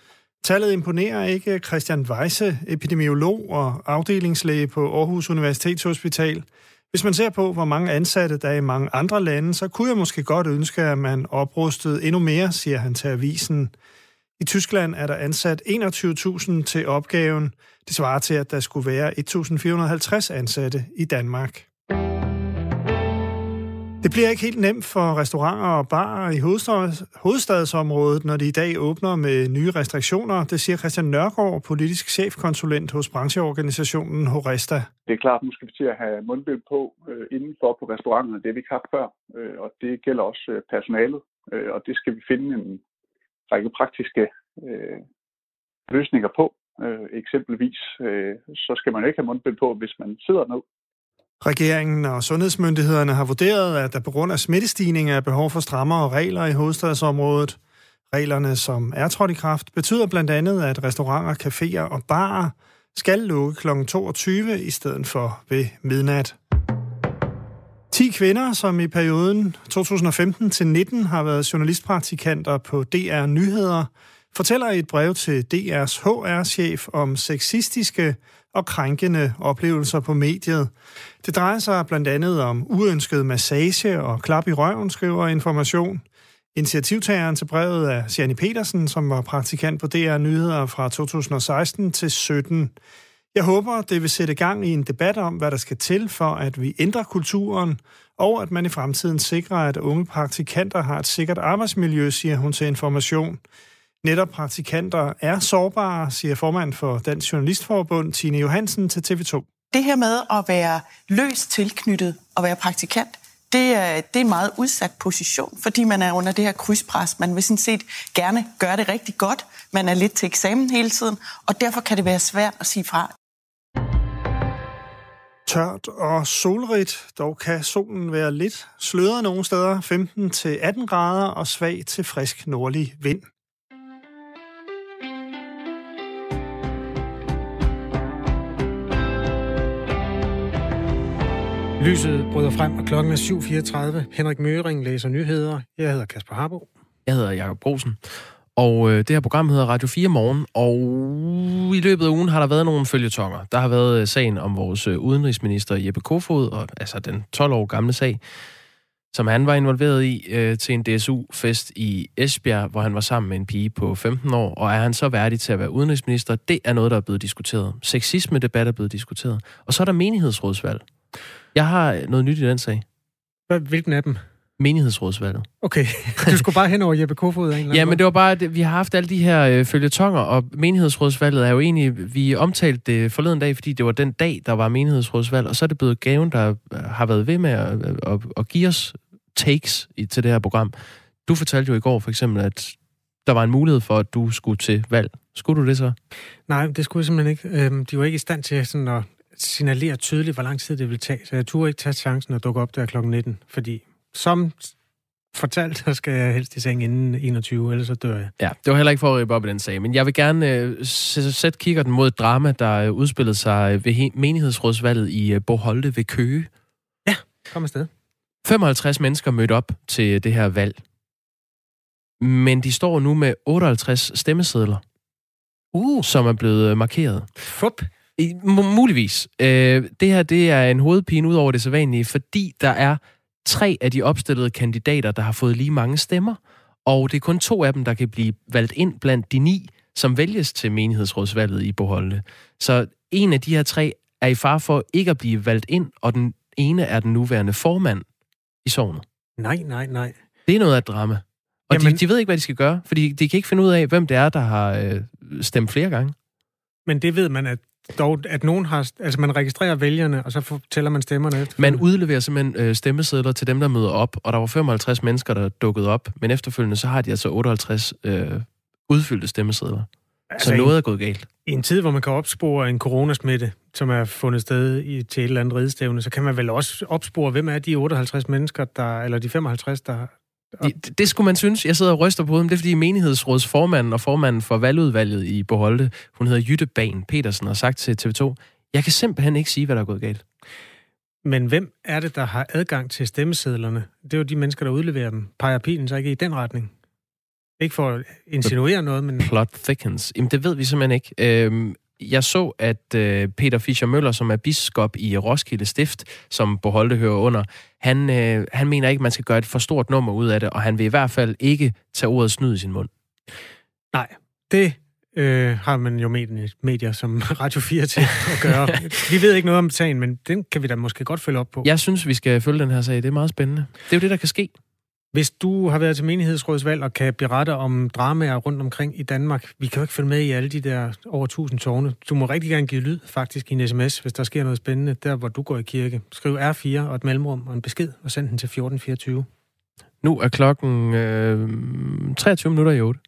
Tallet imponerer ikke Christian Weisse, epidemiolog og afdelingslæge på Aarhus Universitetshospital. Hvis man ser på, hvor mange ansatte der er i mange andre lande, så kunne jeg måske godt ønske, at man oprustede endnu mere, siger han til avisen. I Tyskland er der ansat 21.000 til opgaven. Det svarer til, at der skulle være 1.450 ansatte i Danmark. Det bliver ikke helt nemt for restauranter og barer i hovedstadsområdet, når de i dag åbner med nye restriktioner. Det siger Christian Nørgaard, politisk chefkonsulent hos brancheorganisationen Horesta. Det er klart, at nu skal vi til at have mundbind på øh, indenfor på restauranterne. Det har vi ikke haft før, øh, og det gælder også øh, personalet. Øh, og det skal vi finde en række praktiske øh, løsninger på. Øh, eksempelvis øh, så skal man ikke have mundbind på, hvis man sidder ned Regeringen og sundhedsmyndighederne har vurderet, at der på grund af smittestigninger er behov for strammere regler i hovedstadsområdet. Reglerne, som er trådt i kraft, betyder blandt andet, at restauranter, caféer og barer skal lukke kl. 22 i stedet for ved midnat. 10 kvinder, som i perioden 2015 til 19 har været journalistpraktikanter på DR Nyheder, fortæller i et brev til DR's HR-chef om sexistiske og krænkende oplevelser på mediet. Det drejer sig blandt andet om uønsket massage og klap i røven, skriver Information. Initiativtageren til brevet er Sjani Petersen, som var praktikant på DR Nyheder fra 2016 til 17. Jeg håber, det vil sætte gang i en debat om, hvad der skal til for, at vi ændrer kulturen, og at man i fremtiden sikrer, at unge praktikanter har et sikkert arbejdsmiljø, siger hun til Information. Netop praktikanter er sårbare, siger formand for Dansk Journalistforbund, Tine Johansen, til TV2. Det her med at være løst tilknyttet og være praktikant, det er, det er en meget udsat position, fordi man er under det her krydspres. Man vil sådan set gerne gøre det rigtig godt. Man er lidt til eksamen hele tiden, og derfor kan det være svært at sige fra. Tørt og solrigt, dog kan solen være lidt sløret nogle steder, 15-18 grader og svag til frisk nordlig vind. Lyset bryder frem, og klokken er 7.34. Henrik Møring læser nyheder. Jeg hedder Kasper Harbo. Jeg hedder Jakob Brosen. Og øh, det her program hedder Radio 4 Morgen, og i løbet af ugen har der været nogle følgetonger. Der har været øh, sagen om vores øh, udenrigsminister Jeppe Kofod, og, altså den 12 år gamle sag, som han var involveret i øh, til en DSU-fest i Esbjerg, hvor han var sammen med en pige på 15 år. Og er han så værdig til at være udenrigsminister? Det er noget, der er blevet diskuteret. Sexisme-debat er blevet diskuteret. Og så er der menighedsrådsvalg. Jeg har noget nyt i den sag. Hvilken af dem? menighedsrådsvalget. Okay, du skulle bare hen over Jeppe Kofod en Ja, men det var bare, at vi har haft alle de her øh, følgetonger, og menighedsrådsvalget er jo egentlig, vi omtalte det forleden dag, fordi det var den dag, der var menighedsrådsvalg, og så er det blevet gaven, der øh, har været ved med at, at, at, at give os takes i, til det her program. Du fortalte jo i går for eksempel, at der var en mulighed for, at du skulle til valg. Skulle du det så? Nej, det skulle jeg simpelthen ikke. Øhm, de var ikke i stand til sådan at signalere tydeligt, hvor lang tid det ville tage, så jeg turde ikke tage chancen at dukke op der kl. 19, fordi som fortalt, så skal jeg helst i seng inden 21, ellers så dør jeg. Ja, det var heller ikke for at rippe op i den sag, men jeg vil gerne øh, sætte kigger mod et drama, der øh, udspillede sig ved menighedsrådsvalget i øh, ved Køge. Ja, kom afsted. 55 mennesker mødte op til det her valg. Men de står nu med 58 stemmesedler, uh. som er blevet øh, markeret. Fup. I, muligvis. Øh, det her det er en hovedpine ud over det sædvanlige, fordi der er tre af de opstillede kandidater, der har fået lige mange stemmer, og det er kun to af dem, der kan blive valgt ind blandt de ni, som vælges til menighedsrådsvalget i Boholte. Så en af de her tre er i far for ikke at blive valgt ind, og den ene er den nuværende formand i sovnet. Nej, nej, nej. Det er noget af drama. Og Jamen, de, de ved ikke, hvad de skal gøre, fordi de kan ikke finde ud af, hvem det er, der har øh, stemt flere gange. Men det ved man, at dog, at nogen har... Altså, man registrerer vælgerne, og så fortæller man stemmerne efter. Man udleverer simpelthen øh, stemmesedler til dem, der møder op, og der var 55 mennesker, der dukkede op, men efterfølgende så har de altså 58 øh, udfyldte stemmesedler. Altså, så noget er gået galt. I en tid, hvor man kan opspore en coronasmitte, som er fundet sted i, til et eller andet ridestævne, så kan man vel også opspore, hvem er de 58 mennesker, der, eller de 55, der, det, det skulle man synes. Jeg sidder og ryster på dem. Det er fordi menighedsrådsformanden og formanden for valgudvalget i Boholte, hun hedder Jytte Ban Petersen, har sagt til TV2, jeg kan simpelthen ikke sige, hvad der er gået galt. Men hvem er det, der har adgang til stemmesedlerne? Det er jo de mennesker, der udleverer dem. Peger pilen så ikke i den retning? Ikke for at insinuere noget, men... Plot thickens. Jamen, det ved vi simpelthen ikke. Øhm, jeg så, at øh, Peter Fischer Møller, som er biskop i Roskilde Stift, som Boholte hører under, han, øh, han mener ikke, man skal gøre et for stort nummer ud af det, og han vil i hvert fald ikke tage ordet snyd i sin mund. Nej, det øh, har man jo medier, medier som Radio 4 til at gøre. vi ved ikke noget om sagen, men den kan vi da måske godt følge op på. Jeg synes, vi skal følge den her sag. Det er meget spændende. Det er jo det, der kan ske. Hvis du har været til menighedsrådsvalg og kan berette om dramaer rundt omkring i Danmark, vi kan jo ikke følge med i alle de der over 1000 tårne. Du må rigtig gerne give lyd faktisk i en sms, hvis der sker noget spændende, der hvor du går i kirke. Skriv R4 og et mellemrum og en besked, og send den til 1424. Nu er klokken øh, 23 minutter i 8.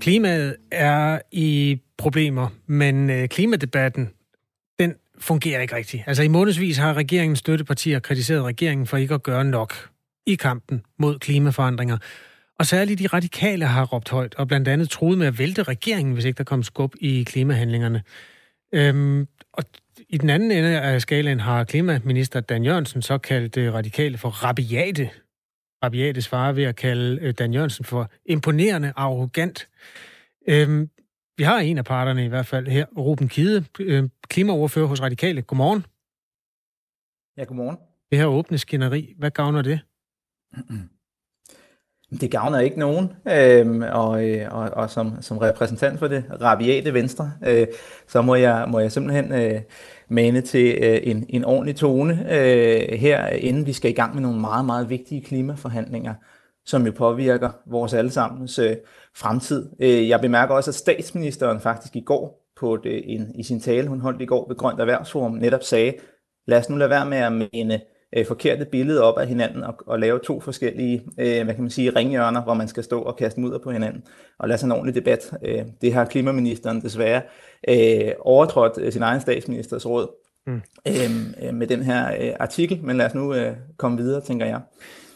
Klimaet er i problemer, men øh, klimadebatten fungerer ikke rigtigt. Altså i månedsvis har regeringens støttepartier kritiseret regeringen for ikke at gøre nok i kampen mod klimaforandringer. Og særligt de radikale har råbt højt, og blandt andet troet med at vælte regeringen, hvis ikke der kom skub i klimahandlingerne. Øhm, og i den anden ende af skalaen har klimaminister Dan Jørgensen så kaldt øh, radikale for rabiate. Rabiate svarer ved at kalde øh, Dan Jørgensen for imponerende arrogant. Øhm, vi har en af parterne i hvert fald her, Ruben Kide, øh, klimaoverfører hos Radikale. Godmorgen. Ja, godmorgen. Det her åbne skinneri, hvad gavner det? Det gavner ikke nogen, øhm, og, øh, og, og som, som repræsentant for det rabiate venstre, øh, så må jeg, må jeg simpelthen øh, mane til øh, en, en ordentlig tone øh, her, inden vi skal i gang med nogle meget, meget vigtige klimaforhandlinger som jo påvirker vores allesammens øh, fremtid. Øh, jeg bemærker også, at statsministeren faktisk i går på det, en, i sin tale, hun holdt i går ved Grønt Erhvervsforum, netop sagde, lad os nu lade være med at mene øh, forkerte billeder op af hinanden og, og lave to forskellige, øh, hvad kan man sige, ringhjørner, hvor man skal stå og kaste mudder på hinanden og lade sig en ordentlig debat. Øh, det har klimaministeren desværre øh, overtrådt øh, sin egen statsministers råd mm. øh, med den her øh, artikel, men lad os nu øh, komme videre, tænker jeg.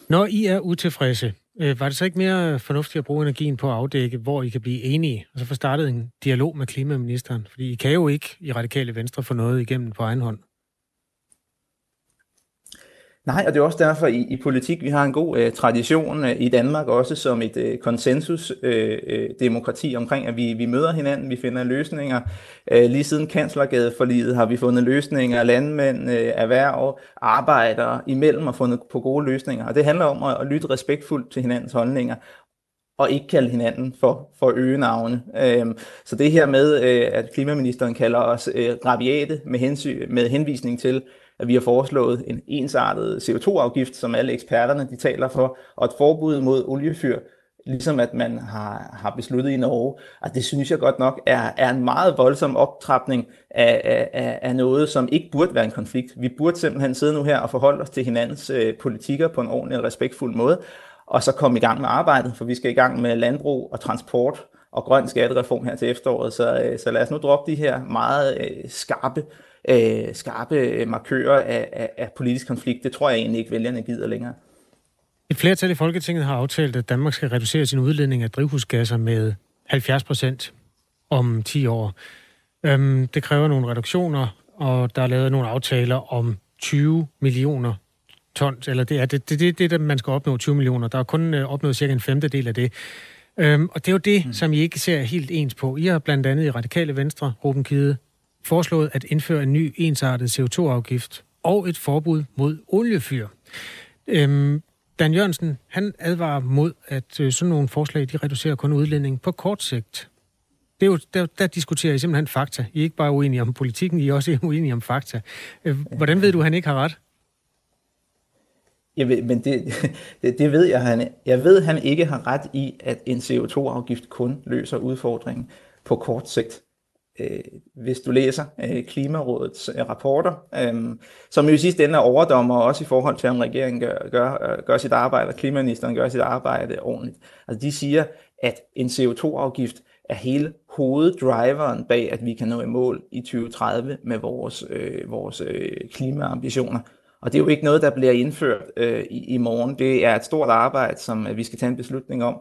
Når I er utilfredse, øh, var det så ikke mere fornuftigt at bruge energien på at afdække, hvor I kan blive enige, og så få startet en dialog med klimaministeren? Fordi I kan jo ikke i Radikale Venstre få noget igennem på egen hånd. Nej, og det er også derfor i, i politik, vi har en god øh, tradition øh, i Danmark, også som et øh, konsensusdemokrati øh, øh, omkring, at vi, vi møder hinanden, vi finder løsninger. Øh, lige siden kanslergadeforliget har vi fundet løsninger, landmænd, øh, erhverv, arbejdere imellem og fundet på gode løsninger. Og det handler om at, at lytte respektfuldt til hinandens holdninger, og ikke kalde hinanden for, for øgenavne. Øhm, så det her med, øh, at klimaministeren kalder os øh, rabiate med, hensyn, med henvisning til, at vi har foreslået en ensartet CO2-afgift, som alle eksperterne de taler for, og et forbud mod oliefyr, ligesom at man har, har besluttet i Norge. Og det synes jeg godt nok er, er en meget voldsom optrapning af, af, af noget, som ikke burde være en konflikt. Vi burde simpelthen sidde nu her og forholde os til hinandens øh, politikker på en ordentlig og respektfuld måde, og så komme i gang med arbejdet, for vi skal i gang med landbrug og transport og grøn skattereform her til efteråret. Så, øh, så lad os nu droppe de her meget øh, skarpe, øh, skarpe markører af, af, af politisk konflikt. Det tror jeg egentlig ikke, vælgerne gider længere. Et flertal i Folketinget har aftalt, at Danmark skal reducere sin udledning af drivhusgasser med 70 procent om 10 år. Øhm, det kræver nogle reduktioner, og der er lavet nogle aftaler om 20 millioner tons, eller det er det, det, det, det, man skal opnå 20 millioner. Der er kun øh, opnået cirka en femtedel af det. Øhm, og det er jo det, mm. som I ikke ser helt ens på. I har blandt andet i Radikale Venstre, Ruben Kide, foreslået at indføre en ny ensartet CO2-afgift og et forbud mod oliefyr. Øhm, Dan Jørgensen, han advarer mod, at øh, sådan nogle forslag, de reducerer kun udledningen på kort sigt. Det er jo, der, der diskuterer I simpelthen fakta. I er ikke bare uenige om politikken, I er også uenige om fakta. Øh, hvordan ved du, at han ikke har ret? Jeg ved, men det, det, det ved jeg, han, jeg ved, han ikke har ret i, at en CO2-afgift kun løser udfordringen på kort sigt. Øh, hvis du læser øh, Klimarådets øh, rapporter, øh, som jo i sidste ende er overdommer også i forhold til, om regeringen gør, gør, øh, gør sit arbejde, og klimaministeren gør sit arbejde ordentligt. Altså de siger, at en CO2-afgift er hele hoveddriveren bag, at vi kan nå i mål i 2030 med vores, øh, vores øh, klimaambitioner. Og det er jo ikke noget, der bliver indført øh, i, i morgen. Det er et stort arbejde, som øh, vi skal tage en beslutning om,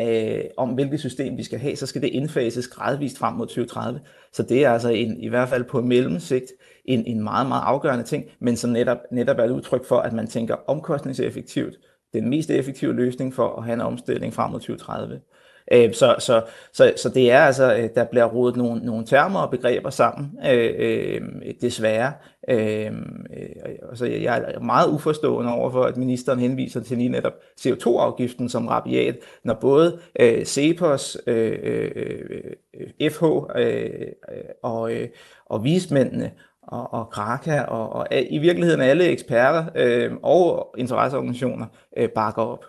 øh, om hvilket system vi skal have. Så skal det indfases gradvist frem mod 2030. Så det er altså en, i hvert fald på mellemsigt en, en meget, meget afgørende ting, men som netop, netop er et udtryk for, at man tænker omkostningseffektivt. Den mest effektive løsning for at have en omstilling frem mod 2030. Øh, så, så, så, så det er altså, øh, der bliver rodet nogle, nogle termer og begreber sammen, øh, øh, desværre. Øhm, øh, så jeg er meget uforstående over for, at ministeren henviser til lige netop CO2-afgiften som rabiat, når både øh, CEPOS, øh, øh, øh FH øh, og, øh, og vismændene og, og Kraka og, og i virkeligheden alle eksperter øh, og interesseorganisationer øh, bakker op.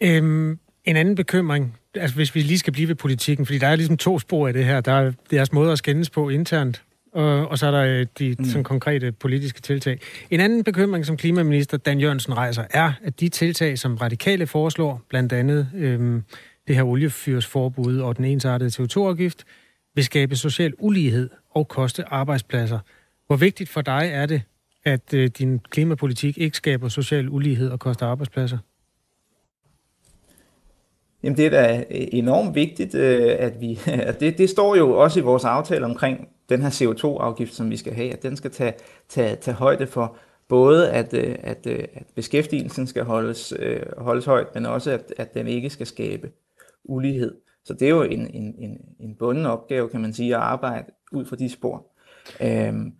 Øhm, en anden bekymring, altså hvis vi lige skal blive ved politikken, fordi der er ligesom to spor i det her. Der er deres måde at skændes på internt, og, og så er der øh, de mm. sådan konkrete politiske tiltag. En anden bekymring, som klimaminister Dan Jørgensen rejser, er, at de tiltag, som radikale foreslår, blandt andet øhm, det her oliefyrsforbud og den ensartede CO2-afgift, vil skabe social ulighed og koste arbejdspladser. Hvor vigtigt for dig er det, at øh, din klimapolitik ikke skaber social ulighed og koster arbejdspladser? Jamen det er da enormt vigtigt, øh, at vi, det, det står jo også i vores aftale omkring den her CO2-afgift, som vi skal have, at den skal tage, tage, tage højde for både, at, øh, at, øh, at beskæftigelsen skal holdes, øh, holdes højt, men også, at, at den ikke skal skabe ulighed. Så det er jo en, en, en, en bunden opgave, kan man sige, at arbejde ud fra de spor. Øhm,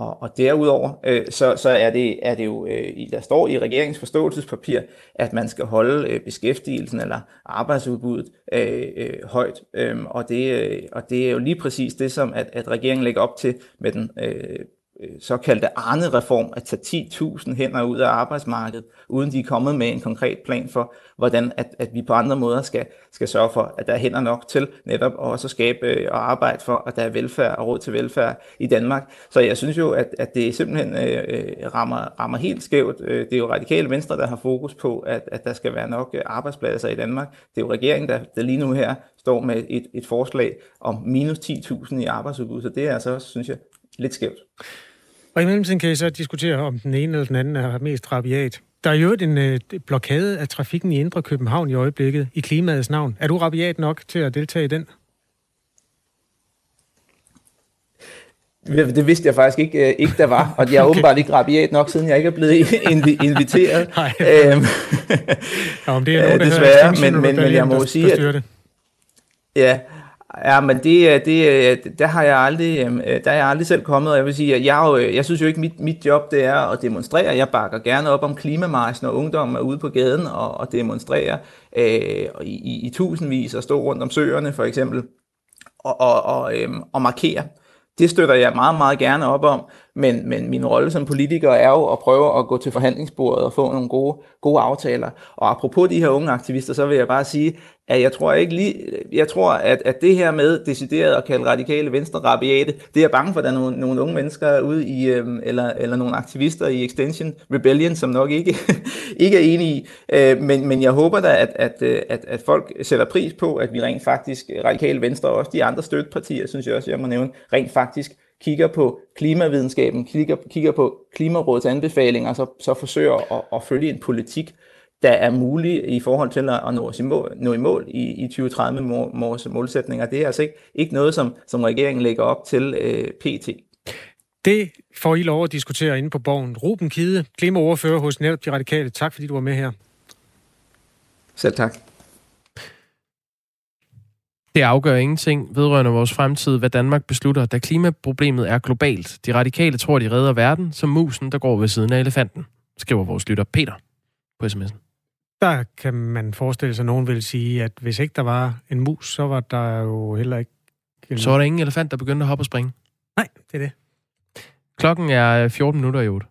og, og derudover, øh, så, så er, det, er det jo, øh, der står i regeringens forståelsespapir, at man skal holde øh, beskæftigelsen eller arbejdsudbuddet øh, øh, højt. Øhm, og, det, øh, og det er jo lige præcis det, som at, at regeringen lægger op til med den øh, Øh, Øh, såkaldte Arne-reform at tage 10.000 hænder ud af arbejdsmarkedet, uden de er kommet med en konkret plan for, hvordan at, at vi på andre måder skal, skal sørge for, at der er hænder nok til netop også at skabe øh, og arbejde for, at der er velfærd og råd til velfærd i Danmark. Så jeg synes jo, at, at det simpelthen øh, øh rammer, rammer helt skævt. Øh, det er jo radikale venstre, der har fokus på, at, at der skal være nok øh, arbejdspladser i Danmark. Det er jo regeringen, der, der lige nu her står med et, et forslag om minus 10.000 i arbejdsudbud, så det er altså også, synes jeg, lidt skævt. Og i mellemtiden kan I så diskutere, om den ene eller den anden er mest rabiat. Der er jo en øh, blokade af trafikken i Indre København i øjeblikket, i klimaets navn. Er du rabiat nok til at deltage i den? Det vidste jeg faktisk ikke, øh, ikke der var, og jeg er okay. åbenbart ikke rabiat nok, siden jeg ikke er blevet inviteret. Nej. Øhm, ja, om det er nogen, der Desværre, men, men, men jeg må sige, at, ja, Ja, men det, øh, det, øh, der har jeg aldrig, øh, der er jeg aldrig selv kommet, og jeg vil sige, at jeg, jo, jeg synes jo ikke, mit, mit job det er at demonstrere. Jeg bakker gerne op om klimamarsen, når ungdommen er ude på gaden og, og demonstrerer øh, i, i, i tusindvis og stå rundt om søerne for eksempel og, og, og, øh, og markere. Det støtter jeg meget, meget gerne op om, men, men min rolle som politiker er jo at prøve at gå til forhandlingsbordet og få nogle gode, gode aftaler. Og apropos de her unge aktivister, så vil jeg bare sige, at jeg tror ikke lige, jeg tror, at, at det her med decideret at kalde radikale venstre rabiate, det er jeg bange for, at der er nogle, nogle unge mennesker ude i, øhm, eller, eller nogle aktivister i Extension Rebellion, som nok ikke, ikke er enige i. Øh, men, men jeg håber da, at, at, øh, at, at folk sætter pris på, at vi rent faktisk, radikale venstre og også de andre støttepartier, synes jeg også, jeg må nævne, rent faktisk kigger på klimavidenskaben, kigger, kigger på Klimarådets anbefalinger, så, så forsøger at, at følge en politik, der er mulig i forhold til at nå, i mål, nå i mål i, i 2030 med vores målsætninger. Det er altså ikke, ikke noget, som, som regeringen lægger op til øh, PT. Det får I lov at diskutere inde på borgen. Ruben Kide, klimaoverfører hos netop De Radikale. Tak fordi du var med her. Selv tak. Det afgør ingenting vedrørende vores fremtid, hvad Danmark beslutter, da klimaproblemet er globalt. De radikale tror, de redder verden, som musen, der går ved siden af elefanten, skriver vores lytter Peter på sms'en. Der kan man forestille sig, at nogen vil sige, at hvis ikke der var en mus, så var der jo heller ikke... En... Så var der ingen elefant, der begyndte at hoppe og springe. Nej, det er det. Klokken er 14 minutter i 8.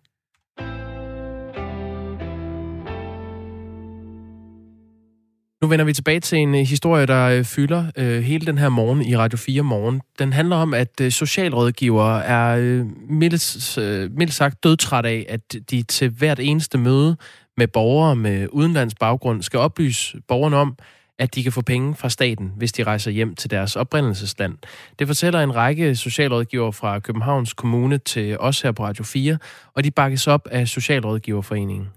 Nu vender vi tilbage til en øh, historie, der øh, fylder øh, hele den her morgen i Radio 4 morgen. Den handler om, at øh, socialrådgivere er øh, mildt, øh, mildt sagt dødtræt af, at de til hvert eneste møde med borgere med udenlands baggrund skal oplyse borgerne om, at de kan få penge fra staten, hvis de rejser hjem til deres oprindelsesland. Det fortæller en række socialrådgivere fra Københavns Kommune til os her på Radio 4, og de bakkes op af Socialrådgiverforeningen.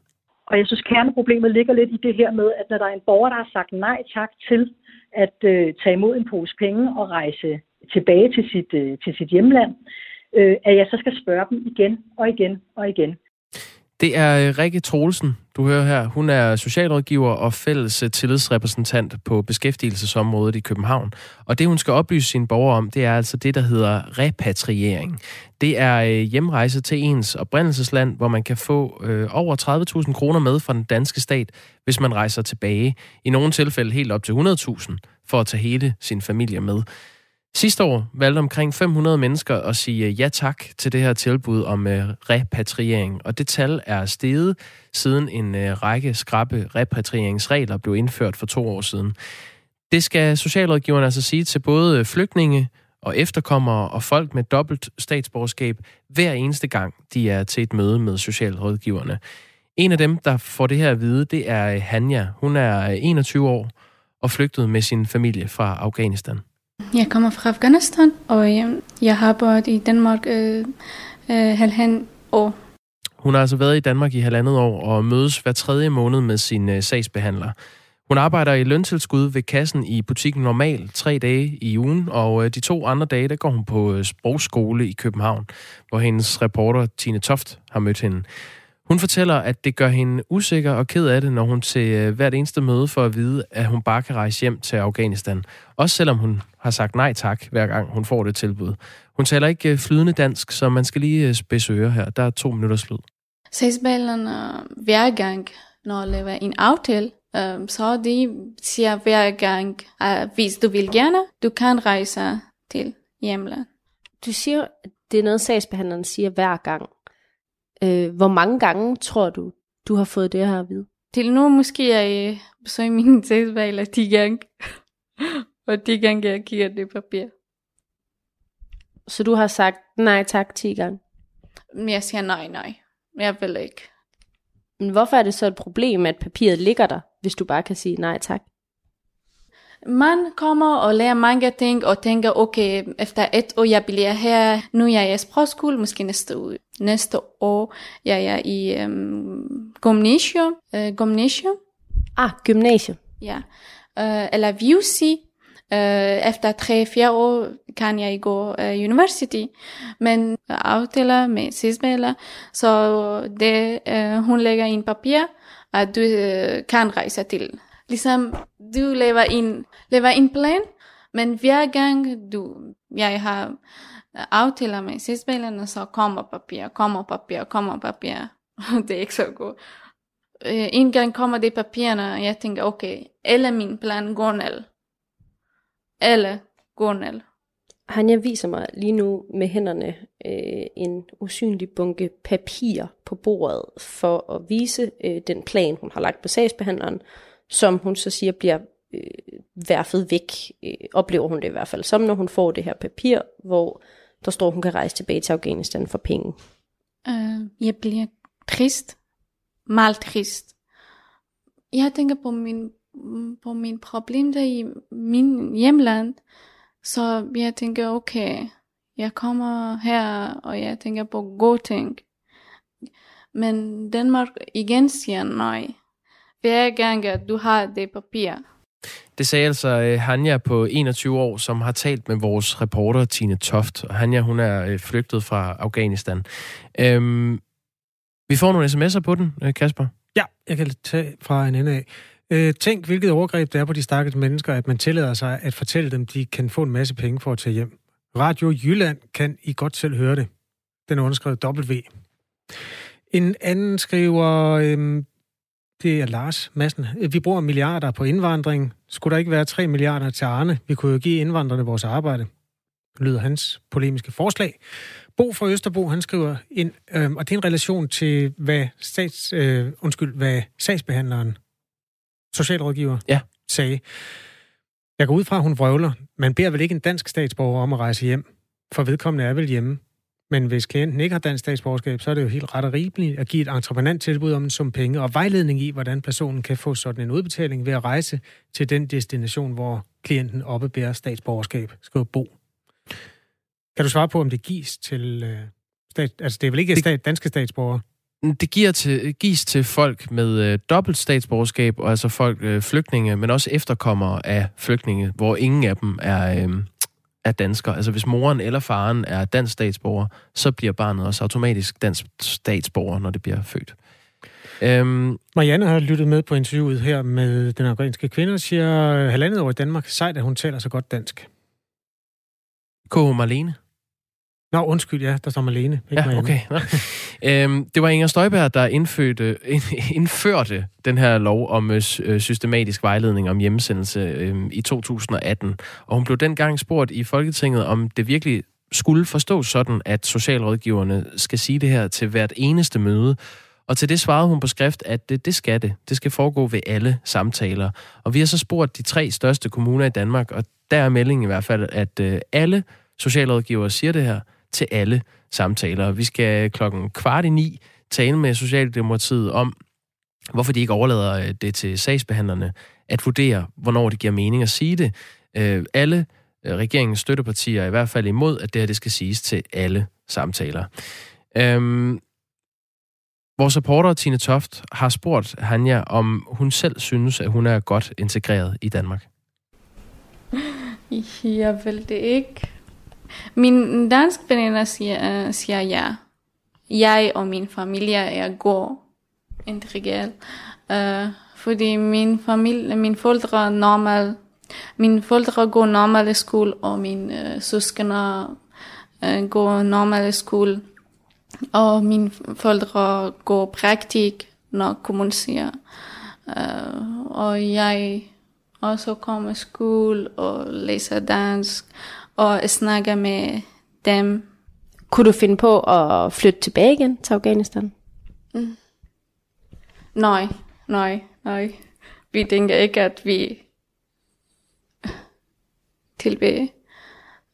Og jeg synes, kerneproblemet ligger lidt i det her med, at når der er en borger, der har sagt nej tak til at øh, tage imod en pose penge og rejse tilbage til sit, øh, til sit hjemland, øh, at jeg så skal spørge dem igen og igen og igen. Det er øh, Rikke Troelsen, du hører her. Hun er socialrådgiver og fælles øh, tillidsrepræsentant på beskæftigelsesområdet i København. Og det, hun skal oplyse sine borgere om, det er altså det, der hedder repatriering. Det er øh, hjemrejse til ens oprindelsesland, hvor man kan få øh, over 30.000 kroner med fra den danske stat, hvis man rejser tilbage. I nogle tilfælde helt op til 100.000 for at tage hele sin familie med. Sidste år valgte omkring 500 mennesker at sige øh, ja tak til det her tilbud om øh, repatriering, og det tal er steget siden en øh, række skrappe repatrieringsregler blev indført for to år siden. Det skal socialrådgiverne altså sige til både øh, flygtninge og efterkommere og folk med dobbelt statsborgerskab hver eneste gang, de er til et møde med socialrådgiverne. En af dem, der får det her at vide, det er øh, Hanja. Hun er 21 år og flygtede med sin familie fra Afghanistan. Jeg kommer fra Afghanistan, og øhm, jeg har boet i Danmark øh, øh, halvandet år. Hun har altså været i Danmark i halvandet år og mødes hver tredje måned med sin øh, sagsbehandler. Hun arbejder i løntilskud ved kassen i butikken Normal tre dage i ugen, og øh, de to andre dage, der går hun på øh, sprogskole i København, hvor hendes reporter Tine Toft har mødt hende. Hun fortæller, at det gør hende usikker og ked af det, når hun til øh, hvert eneste møde får at vide, at hun bare kan rejse hjem til Afghanistan. Også selvom hun har sagt nej tak, hver gang hun får det tilbud. Hun taler ikke øh, flydende dansk, så man skal lige øh, spidse øre her. Der er to minutters lyd. Sagsbehandlerne hver gang, når laver en aftale, så de siger hver gang, at hvis du vil gerne, du kan rejse til hjemland. Du siger, at det er noget, sagsbehandleren siger hver gang. Øh, hvor mange gange tror du, du har fået det her at vide? Til nu måske jeg besøger min sagsbehandler 10 gange. og 10 gange jeg kigger det papir. Så du har sagt nej tak 10 gange? Men jeg siger nej, nej. Jeg vil ikke. Men hvorfor er det så et problem, at papiret ligger der, hvis du bare kan sige nej tak? Man kommer og lærer mange ting og tænker, okay, efter et år jeg bliver her, nu er jeg i sprogskole, måske næste år. Næste år jeg er i um, gymnasium. Uh, gymnasium. Ah, gymnasium. Ja. Uh, eller VUC. Uh, efter tre-fire år kan jeg gå uh, university, men aftaler med sidspiller, så det, uh, hun lægger en papir, at du uh, kan rejse til Ligesom du laver en, laver en plan, men hver gang du, jeg har øh, aftaler med sidspillerne, så kommer papir, kommer papir, kommer papir. det er ikke så godt. Øh, en gang kommer det papirerne, og jeg tænker, okay, eller min plan går ned. Eller går ned. Hanja viser mig lige nu med hænderne øh, en usynlig bunke papir på bordet for at vise øh, den plan, hun har lagt på sagsbehandleren, som hun så siger bliver øh, værfet væk, øh, oplever hun det i hvert fald, som når hun får det her papir, hvor der står, hun kan rejse tilbage til Afghanistan for penge. Uh, jeg bliver trist. Meget trist. Jeg tænker på min, på min problem der i min hjemland. Så jeg tænker, okay, jeg kommer her, og jeg tænker på gode ting. Men Danmark igen siger nej. Hver gang, at du har det papir. Det sagde altså øh, Hanja på 21 år, som har talt med vores reporter Tine Toft. Og Hanja, hun er øh, flygtet fra Afghanistan. Øhm, vi får nogle sms'er på den, øh, Kasper. Ja, jeg kan tage fra en ende af. Øh, tænk, hvilket overgreb det er på de stakkels mennesker, at man tillader sig at fortælle dem, de kan få en masse penge for at tage hjem. Radio Jylland kan I godt selv høre det. Den er underskrevet W. En anden skriver, øh, det er Lars Madsen. Vi bruger milliarder på indvandring. Skulle der ikke være 3 milliarder til Arne? Vi kunne jo give indvandrerne vores arbejde. Lyder hans polemiske forslag. Bo fra Østerbro, han skriver ind, øh, og det er en relation til, hvad, stats, øh, undskyld, hvad sagsbehandleren, socialrådgiver, ja. sagde. Jeg går ud fra, at hun vrøvler. Man beder vel ikke en dansk statsborger om at rejse hjem, for vedkommende er vel hjemme. Men hvis klienten ikke har dansk statsborgerskab, så er det jo helt ret og rimeligt at give et entreprenant tilbud om en sum penge og vejledning i, hvordan personen kan få sådan en udbetaling ved at rejse til den destination, hvor klienten oppebærer statsborgerskab, skal bo. Kan du svare på, om det gives til... Øh, stat, altså, det er vel ikke stat, danske statsborgere? Det giver til, gives til folk med øh, dobbelt statsborgerskab, og altså folk, øh, flygtninge, men også efterkommere af flygtninge, hvor ingen af dem er, øh, er dansker. Altså hvis moren eller faren er dansk statsborger, så bliver barnet også automatisk dansk statsborger, når det bliver født. Øhm, Marianne har lyttet med på interviewet her med den afghanske kvinde og siger, halvandet år i Danmark, sejt at hun taler så godt dansk. K. Marlene. Nå, undskyld, ja, der står Marlene. Ikke ja, okay. øhm, det var Inger Støjberg, der indfødte, indførte den her lov om øh, øh, systematisk vejledning om hjemmesendelse øh, i 2018. Og hun blev dengang spurgt i Folketinget, om det virkelig skulle forstås sådan, at socialrådgiverne skal sige det her til hvert eneste møde. Og til det svarede hun på skrift, at det, det skal det. Det skal foregå ved alle samtaler. Og vi har så spurgt de tre største kommuner i Danmark, og der er meldingen i hvert fald, at øh, alle socialrådgivere siger det her til alle samtaler. Vi skal klokken kvart i ni tale med Socialdemokratiet om, hvorfor de ikke overlader øh, det til sagsbehandlerne at vurdere, hvornår det giver mening at sige det. Øh, alle øh, regeringens støttepartier er i hvert fald imod, at det her det skal siges til alle samtaler. Øhm, vores reporter Tine Toft har spurgt Hanja, om hun selv synes, at hun er godt integreret i Danmark. Jeg vil det ikke. Min dansk veninde siger, uh, siger ja. Jeg og min familie er god integreret. Uh, øh, fordi min familie, min forældre normal, min forældre går normal skole, og min uh, søskende uh, går normal skole. Og mine forældre går praktik, når kommunen siger. Uh, og jeg også kommer i skole og læser dansk og snakke med dem. Kunne du finde på at flytte tilbage igen til Afghanistan? Mm. Nej, nej, nej. Vi tænker ikke, at vi tilbage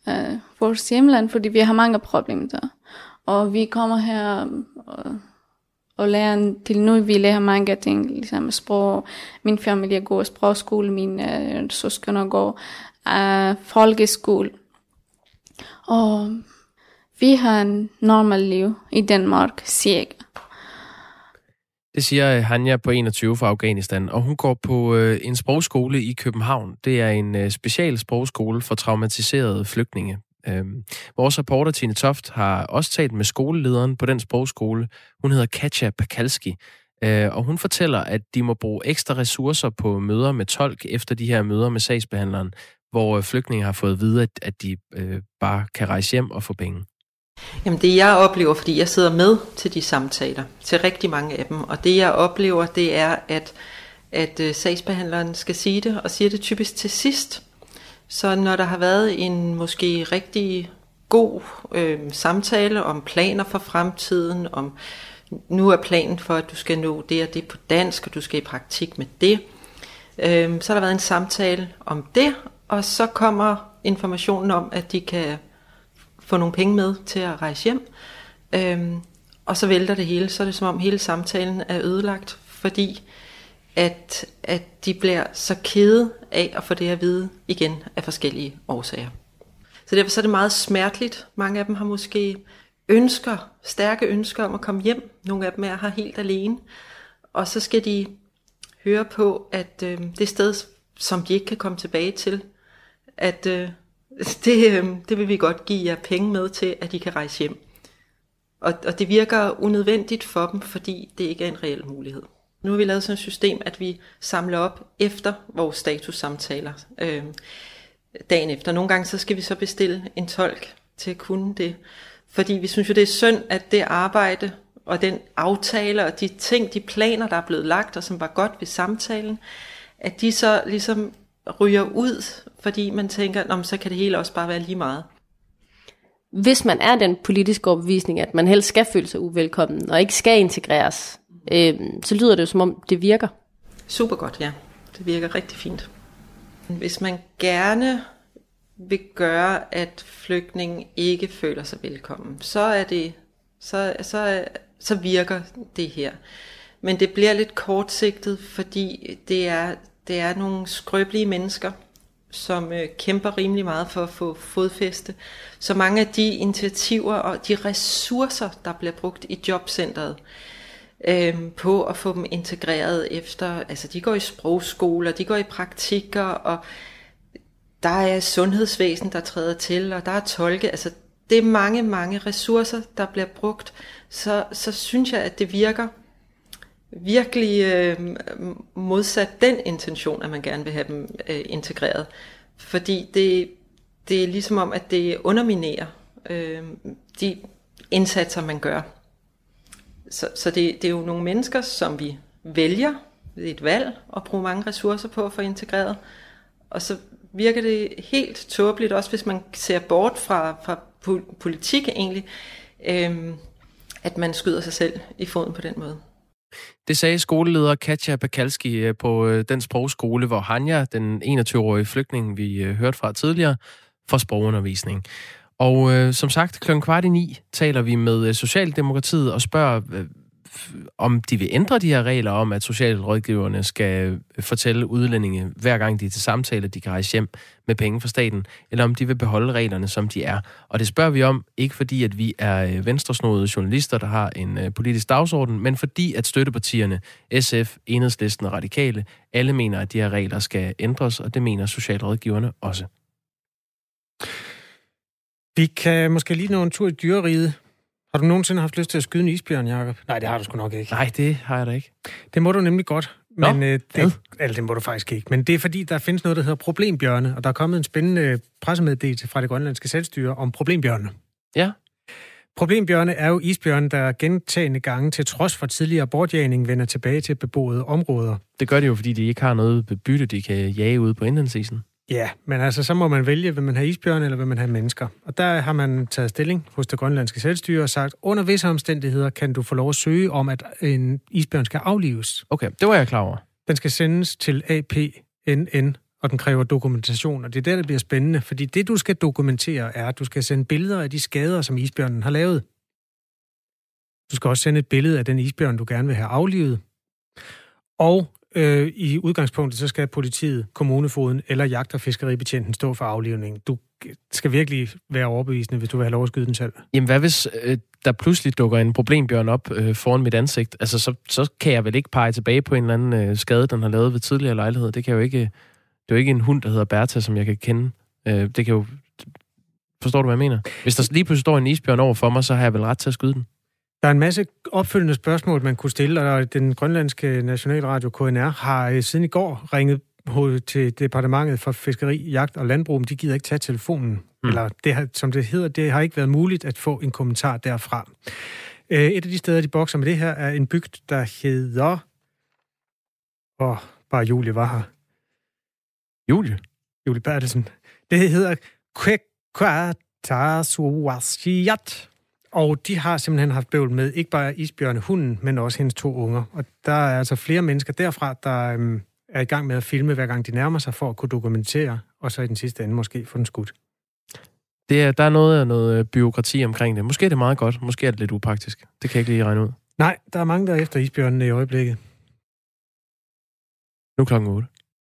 uh, vores hjemland, fordi vi har mange problemer der. Og vi kommer her og, og lærer til nu, vi lærer mange ting, ligesom sprog. Min familie går sprogskole, mine uh, søskende går uh, folkeskole. Og vi har en normal liv i Danmark, cirka. Det siger øh, Hanja på 21 fra Afghanistan, og hun går på øh, en sprogskole i København. Det er en øh, special sprogskole for traumatiserede flygtninge. Øhm, vores reporter Tine Toft har også talt med skolelederen på den sprogskole. Hun hedder Katja Pakalski, og hun fortæller, at de må bruge ekstra ressourcer på møder med tolk efter de her møder med sagsbehandleren, hvor øh, flygtninge har fået at vide, at, at de øh, bare kan rejse hjem og få penge? Jamen det jeg oplever, fordi jeg sidder med til de samtaler, til rigtig mange af dem, og det jeg oplever, det er, at, at øh, sagsbehandleren skal sige det, og siger det typisk til sidst. Så når der har været en måske rigtig god øh, samtale om planer for fremtiden, om nu er planen for, at du skal nå det og det på dansk, og du skal i praktik med det. Øh, så har der været en samtale om det, og så kommer informationen om, at de kan få nogle penge med til at rejse hjem. Øhm, og så vælter det hele, så er det som om hele samtalen er ødelagt, fordi at, at de bliver så kede af at få det at vide igen af forskellige årsager. Så derfor så er det meget smerteligt. Mange af dem har måske ønsker, stærke ønsker om at komme hjem. Nogle af dem er her helt alene. Og så skal de høre på, at øh, det sted, som de ikke kan komme tilbage til, at øh, det, øh, det vil vi godt give jer penge med til, at I kan rejse hjem. Og, og det virker unødvendigt for dem, fordi det ikke er en reel mulighed. Nu har vi lavet sådan et system, at vi samler op efter vores statussamtaler øh, dagen efter. Nogle gange så skal vi så bestille en tolk til at kunne det. Fordi vi synes jo, det er synd, at det arbejde og den aftale og de ting, de planer, der er blevet lagt, og som var godt ved samtalen, at de så ligesom ryger ud, fordi man tænker, så kan det hele også bare være lige meget. Hvis man er den politiske overbevisning, at man helst skal føle sig uvelkommen, og ikke skal integreres, øh, så lyder det jo som om, det virker. Super godt, ja. Det virker rigtig fint. Hvis man gerne vil gøre, at flygtningen ikke føler sig velkommen, så er det så, så, så virker det her. Men det bliver lidt kortsigtet, fordi det er, det er nogle skrøbelige mennesker, som øh, kæmper rimelig meget for at få fodfæste. Så mange af de initiativer og de ressourcer, der bliver brugt i jobcentret, øh, på at få dem integreret efter, altså de går i sprogskoler, de går i praktikker, og der er sundhedsvæsen, der træder til, og der er tolke, altså det er mange, mange ressourcer, der bliver brugt, så, så synes jeg, at det virker virkelig øh, modsat den intention, at man gerne vil have dem øh, integreret. Fordi det, det er ligesom om, at det underminerer øh, de indsatser, man gør. Så, så det, det er jo nogle mennesker, som vi vælger ved et valg at bruge mange ressourcer på for integreret. Og så virker det helt tåbeligt, også hvis man ser bort fra, fra politik egentlig, øh, at man skyder sig selv i foden på den måde. Det sagde skoleleder Katja Bakalski øh, på øh, den sprogskole, hvor Hanja, den 21-årige flygtning, vi øh, hørte fra tidligere, får sprogundervisning. Og øh, som sagt, kl. kvart i ni taler vi med Socialdemokratiet og spørger, øh, om de vil ændre de her regler om, at socialrådgiverne skal fortælle udlændinge, hver gang de er til samtale, at de kan rejse hjem med penge fra staten, eller om de vil beholde reglerne, som de er. Og det spørger vi om, ikke fordi, at vi er øh, venstresnodede journalister, der har en øh, politisk dagsorden, men fordi, at støttepartierne, SF, Enhedslisten og Radikale, alle mener, at de her regler skal ændres, og det mener socialrådgiverne også. Vi kan måske lige nå en tur i dyreriget. Har du nogensinde haft lyst til at skyde en isbjørn, Jacob? Nej, det har du sgu nok ikke. Nej, det har jeg da ikke. Det må du nemlig godt. Men Nå, øh, det, altså, det må du faktisk ikke. Men det er fordi, der findes noget, der hedder problembjørne, og der er kommet en spændende pressemeddelelse fra det grønlandske selvstyre om problembjørne. Ja. Problembjørne er jo isbjørne, der gentagende gange til trods for tidligere bortjagning vender tilbage til beboede områder. Det gør de jo, fordi de ikke har noget bytte, de kan jage ude på indlandsisen. Ja, men altså, så må man vælge, vil man have isbjørn, eller vil man have mennesker. Og der har man taget stilling hos det grønlandske selvstyre og sagt, under visse omstændigheder kan du få lov at søge om, at en isbjørn skal aflives. Okay, det var jeg klar over. Den skal sendes til APNN, og den kræver dokumentation. Og det er der, det bliver spændende, fordi det, du skal dokumentere, er, at du skal sende billeder af de skader, som isbjørnen har lavet. Du skal også sende et billede af den isbjørn, du gerne vil have aflivet. Og Øh, I udgangspunktet, så skal politiet, kommunefoden eller jagt- og fiskeribetjenten stå for aflivningen. Du skal virkelig være overbevisende, hvis du vil have lov at skyde den selv. Jamen hvad hvis øh, der pludselig dukker en problembjørn op øh, foran mit ansigt? Altså så, så kan jeg vel ikke pege tilbage på en eller anden øh, skade, den har lavet ved tidligere lejlighed. Det kan jo ikke... Det er jo ikke en hund, der hedder Bertha, som jeg kan kende. Øh, det kan jo... Forstår du, hvad jeg mener? Hvis der lige pludselig står en isbjørn over for mig, så har jeg vel ret til at skyde den. Der er en masse opfølgende spørgsmål, man kunne stille, og den grønlandske nationalradio KNR har øh, siden i går ringet til departementet for fiskeri, jagt og landbrug, men de gider ikke tage telefonen. Mm. Eller det har, som det hedder, det har ikke været muligt at få en kommentar derfra. Øh, et af de steder, de bokser med det her, er en bygd, der hedder... Åh, oh, bare Julie var her. Julie? Julie Bertelsen. Det hedder Kwekwatasuwashiat. Og de har simpelthen haft bøvl med ikke bare isbjørne hunden, men også hendes to unger. Og der er altså flere mennesker derfra, der øhm, er i gang med at filme, hver gang de nærmer sig, for at kunne dokumentere, og så i den sidste ende måske få den skudt. Det er, der er noget af noget øh, byråkrati omkring det. Måske er det meget godt, måske er det lidt upraktisk. Det kan jeg ikke lige regne ud. Nej, der er mange, der er efter isbjørnene i øjeblikket. Nu klokken 8.